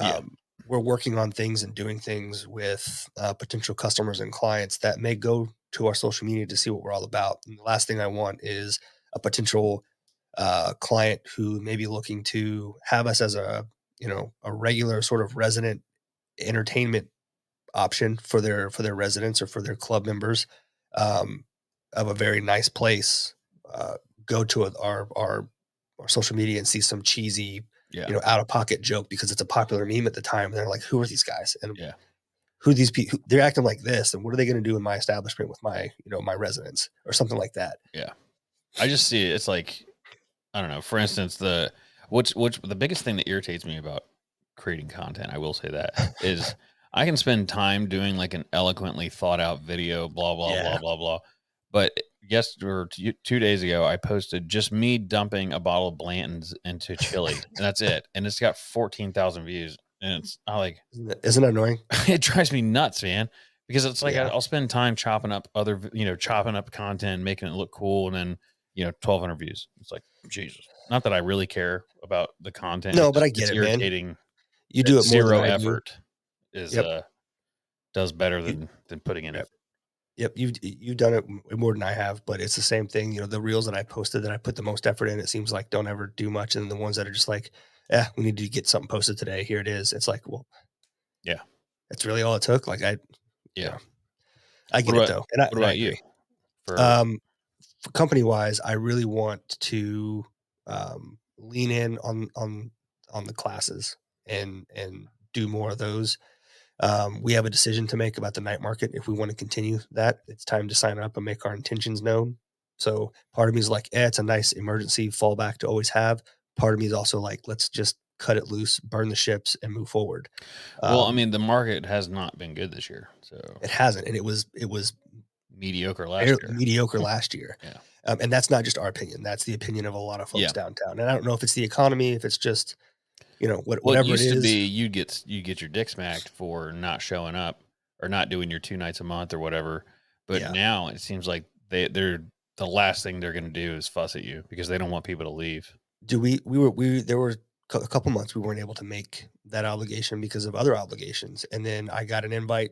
Yeah. We're working on things and doing things with uh, potential customers and clients that may go to our social media to see what we're all about. And the last thing I want is a potential uh, client who may be looking to have us as a you know a regular sort of resident entertainment option for their for their residents or for their club members um, of a very nice place uh, go to our, our our social media and see some cheesy Yeah. you know out of pocket joke because it's a popular meme at the time and they're like who are these guys and Yeah. who these people they're acting like this and what are they going to do in my establishment with my you know my residents or something like that Yeah. I just see it. It's like I don't know. For instance, the which which the biggest thing that irritates me about creating content, I will say that is I can spend time doing like an eloquently thought out video, blah blah Yeah. blah blah blah. But yes, or two days ago, I posted just me dumping a bottle of Blanton's into chili, and that's it. And it's got fourteen thousand views, and it's I like Isn't it, annoying? it drives me nuts, man. Because it's like Yeah. I, I'll spend time chopping up other, you know, chopping up content, making it look cool, and then you know, twelve hundred views. It's like Jesus. Not that I really care about the content. No, but I get it's it, man. irritating. You do it more zero I do. effort is Yep. uh does better than than putting in Yep. effort. Yep, you've you've done it more than I have, but it's the same thing. You know, the reels that I posted that I put the most effort in, it seems like don't ever do much, and the ones that are just like, yeah, we need to get something posted today. Here it is. It's like, well, Yeah. that's really all it took. Like I, Yeah. I get about- it though. And I, What and I about you? For Um, company wise, I really want to um, lean in on on on the classes and and do more of those. Um, we have a decision to make about the night market. If we want to continue that, it's time to sign up and make our intentions known. So part of me is like, eh, it's a nice emergency fallback to always have. Part of me is also like, let's just cut it loose, burn the ships, and move forward. well, I Um, mean, the market has not been good this year, so it hasn't, and it was it was mediocre last year. mediocre last year. Yeah. Um, and that's not just our opinion. That's the opinion of a lot of folks Yeah. downtown. And I don't know if it's the economy, if it's just, you know, what, Well, it whatever used it to be you get you get your dick smacked for not showing up or not doing your two nights a month or whatever. But Yeah. now it seems like they they're the last thing they're going to do is fuss at you because they don't want people to leave. do we, we were, we, there were a couple months we weren't able to make that obligation because of other obligations. And then I got an invite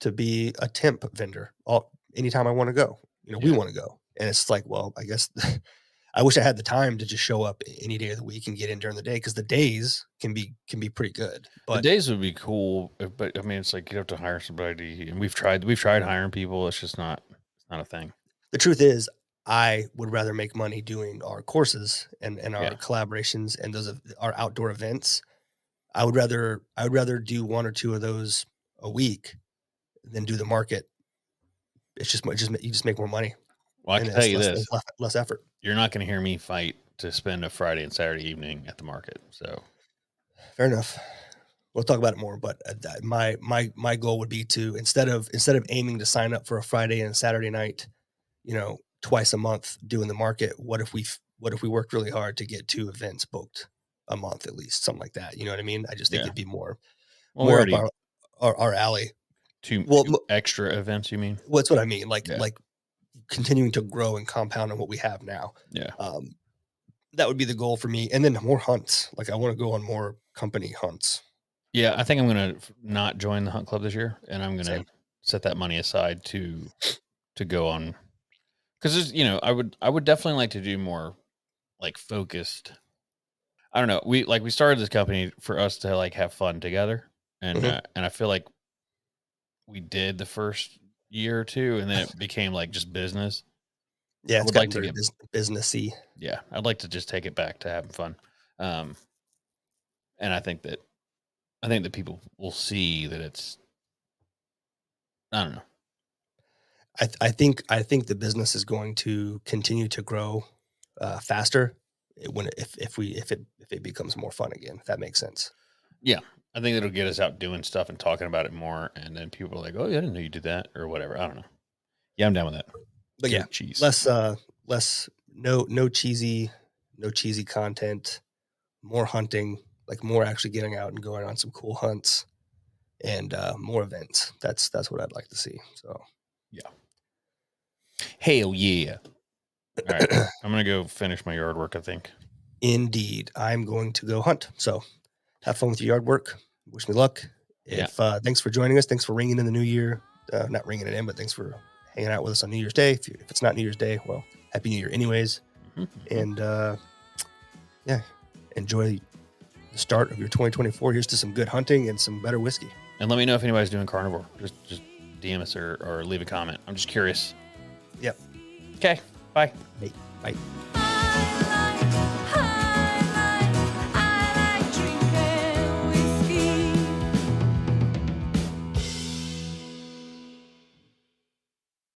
to be a temp vendor all, anytime I want to go, you know, we want to go. And it's like, well, I guess I wish I had the time to just show up any day of the week and get in during the day. Cause the days can be, can be pretty good, the days would be cool, uh, but I mean, it's like you have to hire somebody, and we've tried we've tried hiring people. It's just not it's not a thing. the truth is i would rather make money doing our courses and, and our Yeah. collaborations and those our outdoor events i would rather i would rather do one or two of those a week than do the market it's just mo- just you just make more money Well, I can tell you less, this: less, less effort you're not going to hear me fight to spend a Friday and Saturday evening at the market. So fair enough we'll talk about it more but uh, my my my goal would be to instead of instead of aiming to sign up for a friday and saturday night you know twice a month doing the market what if we what if we worked really hard to get two events booked a month at least something like that you know what i mean i just think Yeah. it'd be more well, more already our, our, our alley two, well, two extra events. You mean? what's what i mean like Yeah. like continuing to grow and compound on what we have now Yeah. um that would be the goal for me and then more hunts like i want to go on more company hunts Yeah, I think I'm gonna not join the hunt club this year, and I'm gonna Same. set that money aside to to go on because you know I would I would definitely like to do more like focused. I don't know. We like we started this company for us to like have fun together, and Mhm. uh, and I feel like we did the first year or two, and then it became like just business. yeah it's would like to get- businessy Yeah, I'd like to just take it back to having fun. Um, and I think that I think that people will see that it's I don't know. I, th- I think I think the business is going to continue to grow uh, faster eh, when if if we if it if it becomes more fun again. If that makes sense. I think it'll get us out doing stuff and talking about it more, and then people are like, "Oh, yeah, I didn't know you did that," or whatever. I don't know. Yeah, I'm down with that. But yeah, cheese. less uh less no no cheesy no cheesy content, more hunting, like more actually getting out and going on some cool hunts, and uh, more events. That's that's what I'd like to see. So yeah. Hell yeah! All right, I'm gonna go finish my yard work. I think. indeed, I'm going to go hunt. So have fun with your yard work. Wish me luck. Yeah. If uh, thanks for joining us, thanks for ringing in the new year. Uh, not ringing it in, but thanks for hanging out with us on New Year's Day. If, you, if it's not New Year's Day, well, Happy New Year, anyways. Mhm. And uh, yeah, enjoy the start of your 2024. Here's to some good hunting and some better whiskey. And let me know if anybody's doing carnivore. Just just DM us or, or leave a comment. I'm just curious. Yep. Okay. Bye. Bye.